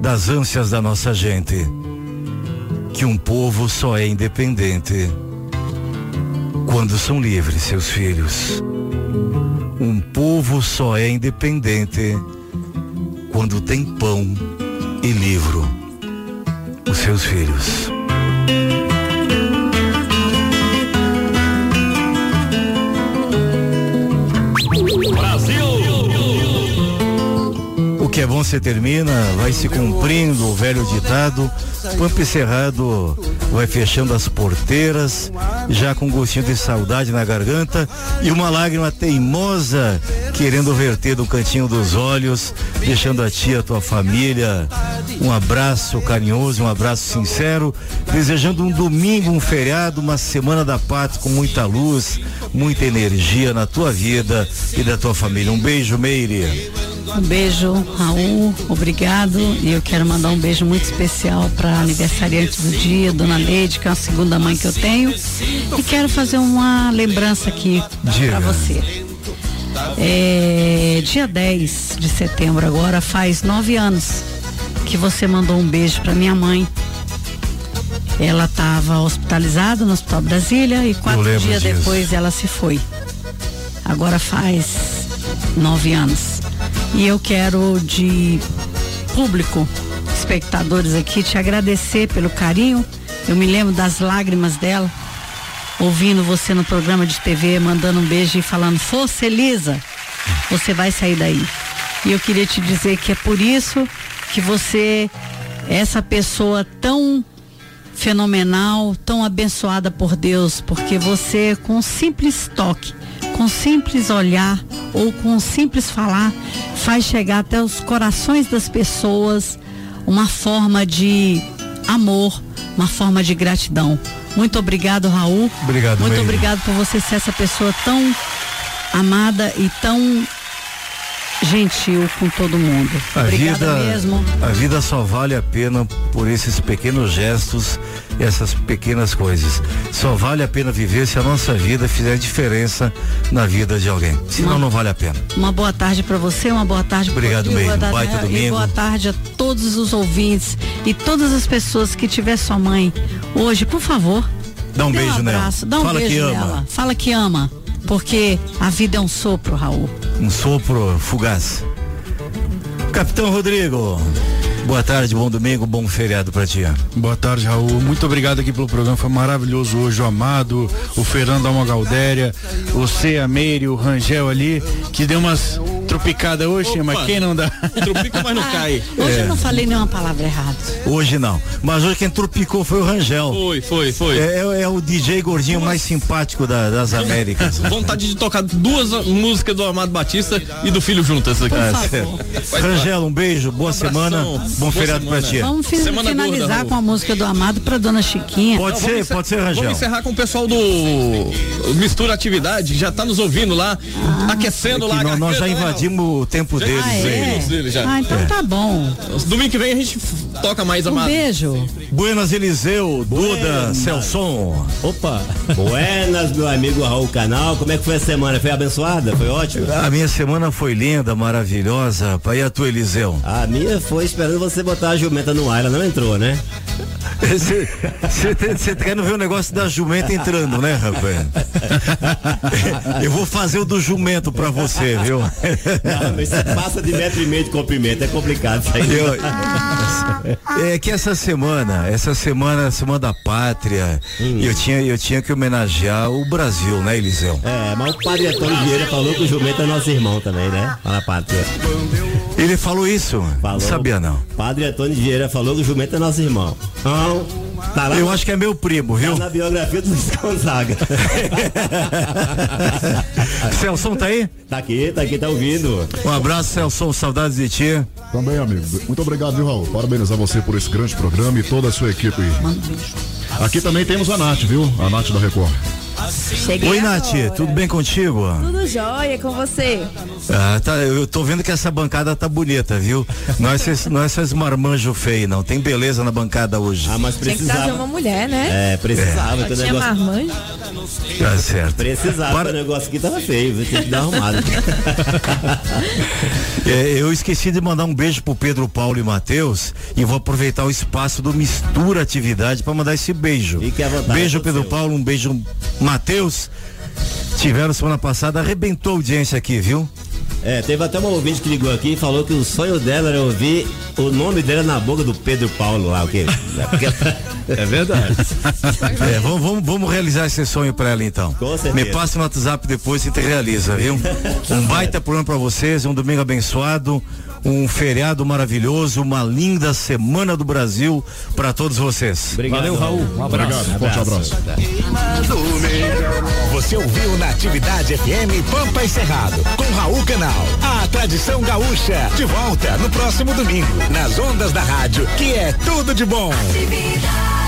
das ânsias da nossa gente, que um povo só é independente quando são livres seus filhos. Um povo só é independente quando tem pão e livro os seus filhos. Que é bom você termina, vai se cumprindo o velho ditado. Pampa Cerrado vai fechando as porteiras, já com gostinho de saudade na garganta e uma lágrima teimosa querendo verter do cantinho dos olhos, deixando a tia, a tua família, um abraço carinhoso, um abraço sincero, desejando um domingo, um feriado, uma semana da paz com muita luz, muita energia na tua vida e da tua família. Um beijo, Meire. Um beijo, Raul, obrigado. E eu quero mandar um beijo muito especial para aniversariante do dia, Dona Leide, que é a segunda mãe que eu tenho. E quero fazer uma lembrança aqui para você. É, dia 10 de setembro agora faz nove anos que você mandou um beijo para minha mãe. Ela estava hospitalizada no Hospital Brasília e quatro dias disso. depois ela se foi. Agora faz nove anos. E eu quero de público, espectadores aqui, te agradecer pelo carinho. Eu me lembro das lágrimas dela, ouvindo você no programa de TV, mandando um beijo e falando, força Elisa, você vai sair daí. E eu queria te dizer que é por isso que você, essa pessoa tão fenomenal, tão abençoada por Deus, porque você com um simples toque, com um simples olhar ou com um simples falar, faz chegar até os corações das pessoas uma forma de amor, uma forma de gratidão. Muito obrigado, Raul. Obrigado, Muito Meire. obrigado por você ser essa pessoa tão amada e tão gentil com todo mundo. A Obrigada vida, mesmo. a vida só vale a pena por esses pequenos gestos, essas pequenas coisas. Só vale a pena viver se a nossa vida fizer diferença na vida de alguém. Senão Uma- não vale a pena. Uma boa tarde para você, uma boa tarde pro Obrigado, Rodrigo, Meire. boa tarde, Baita e domingo. boa tarde a todos os ouvintes e todas as pessoas que tiver sua mãe hoje, por favor. Dá um beijo um nela. abraço, Dá um Fala que beijo ama. nela. Fala que ama, porque a vida é um sopro, Raul. Um sopro fugaz. Capitão Rodrigo, boa tarde, bom domingo, bom feriado pra ti. Boa tarde, Raul. Muito obrigado aqui pelo programa. Foi maravilhoso hoje. O Amado, o Fernando Alma Galdéria, você, a Meire, o Rangel ali, que deu umas tropicadas hoje, mas quem não dá? Tropica, mas não cai. Hoje É. eu não falei nenhuma palavra errada. Hoje não. Mas hoje quem tropicou foi o Rangel. Foi, foi, foi. É, é- é o DJ gordinho mais simpático da- das Américas. Vontade de tocar duas músicas do Amado Batista e do Filho juntas aqui. Ah, certo. Rangel, um beijo, boa semana, bom boa feriado pra ti. Vamos fi- Semana finalizar gorda, com a música do Amado para Dona Chiquinha. Pode Não, ser, pode ser, Rangel. Vamos encerrar com o pessoal do Mistura Atividade, já tá nos ouvindo lá, aquecendo lá. a Que nós, nós já né, invadimos o tempo Já deles. Ah, aí. é? Já. Ah, então tá bom. Domingo que vem a gente toca mais Um Amado. beijo. Buenas Eliseu, Duda, Buenas. Celson. Opa, buenas, meu amigo Raul Canal. Como é que foi a semana? Foi abençoada? Foi ótimo? A minha semana foi linda, maravilhosa. E a tua, Eliseu? A minha foi esperando você botar a jumenta no ar, ela não entrou, né? Você tá querendo ver o negócio da jumenta entrando, né, rapaz? Eu vou fazer o do jumento pra você, viu? Não, mas você passa de metro e meio de comprimento, é complicado isso aí. Eu- é que essa semana, essa semana, semana da pátria, eu tinha, eu tinha que homenagear o Brasil, né, Eliseu? É, mas o padre Antônio Vieira falou que o jumento é nosso irmão também, né? Fala pátria. Ele falou isso? Falou. Não sabia não. Padre Antônio Vieira falou que o jumento é nosso irmão. Não, tá lá Eu na- acho que é meu primo, viu? tá na biografia do Luiz Gonzaga. Celson tá aí? Tá aqui, tá aqui, tá ouvindo. Um abraço, Celson, saudades de ti. Também, amigo. Muito obrigado, viu, Raul? Parabenizar você por esse grande programa e toda a sua equipe. Aqui também temos a Nath, viu? A Nath da Record. Cheguei Oi, agora. Nath, tudo bem contigo? Tudo jóia com você. Ah, tá, eu tô vendo que essa bancada tá bonita, viu? Não é esses, não é esses marmanjo feio, não. Tem beleza na bancada hoje. Ah, mas Tinha que trazer uma mulher, né? É, precisava. Teu tinha negócio- marmanjo. Tá certo. Precisava, Para- o negócio aqui tava feio, viu? Tem que dar arrumado. É, eu esqueci de mandar um beijo pro Pedro Paulo e Matheus e vou aproveitar o espaço do Mistura Atividade para mandar esse beijo. Fique à vontade, beijo é Pedro seu. Paulo, um beijo Matheus. Tiveram semana passada, arrebentou a audiência aqui, viu? É, teve até uma ouvinte que ligou aqui e falou que o sonho dela era ouvir o nome dela na boca do Pedro Paulo lá, o quê? É verdade. É, vamos, vamos, vamos realizar esse sonho pra ela então. Com certeza. Me passa no WhatsApp depois e te realiza, viu? Um baita programa pra vocês, um domingo abençoado, um feriado maravilhoso, uma linda semana do Brasil para todos vocês. Valeu, Raul. Um abraço. Obrigado, forte abraço. Você ouviu na Atividade FM Pampa e Cerrado, com Raul Canal. A tradição gaúcha, de volta no próximo domingo, nas ondas da rádio, que é tudo de bom. Atividade.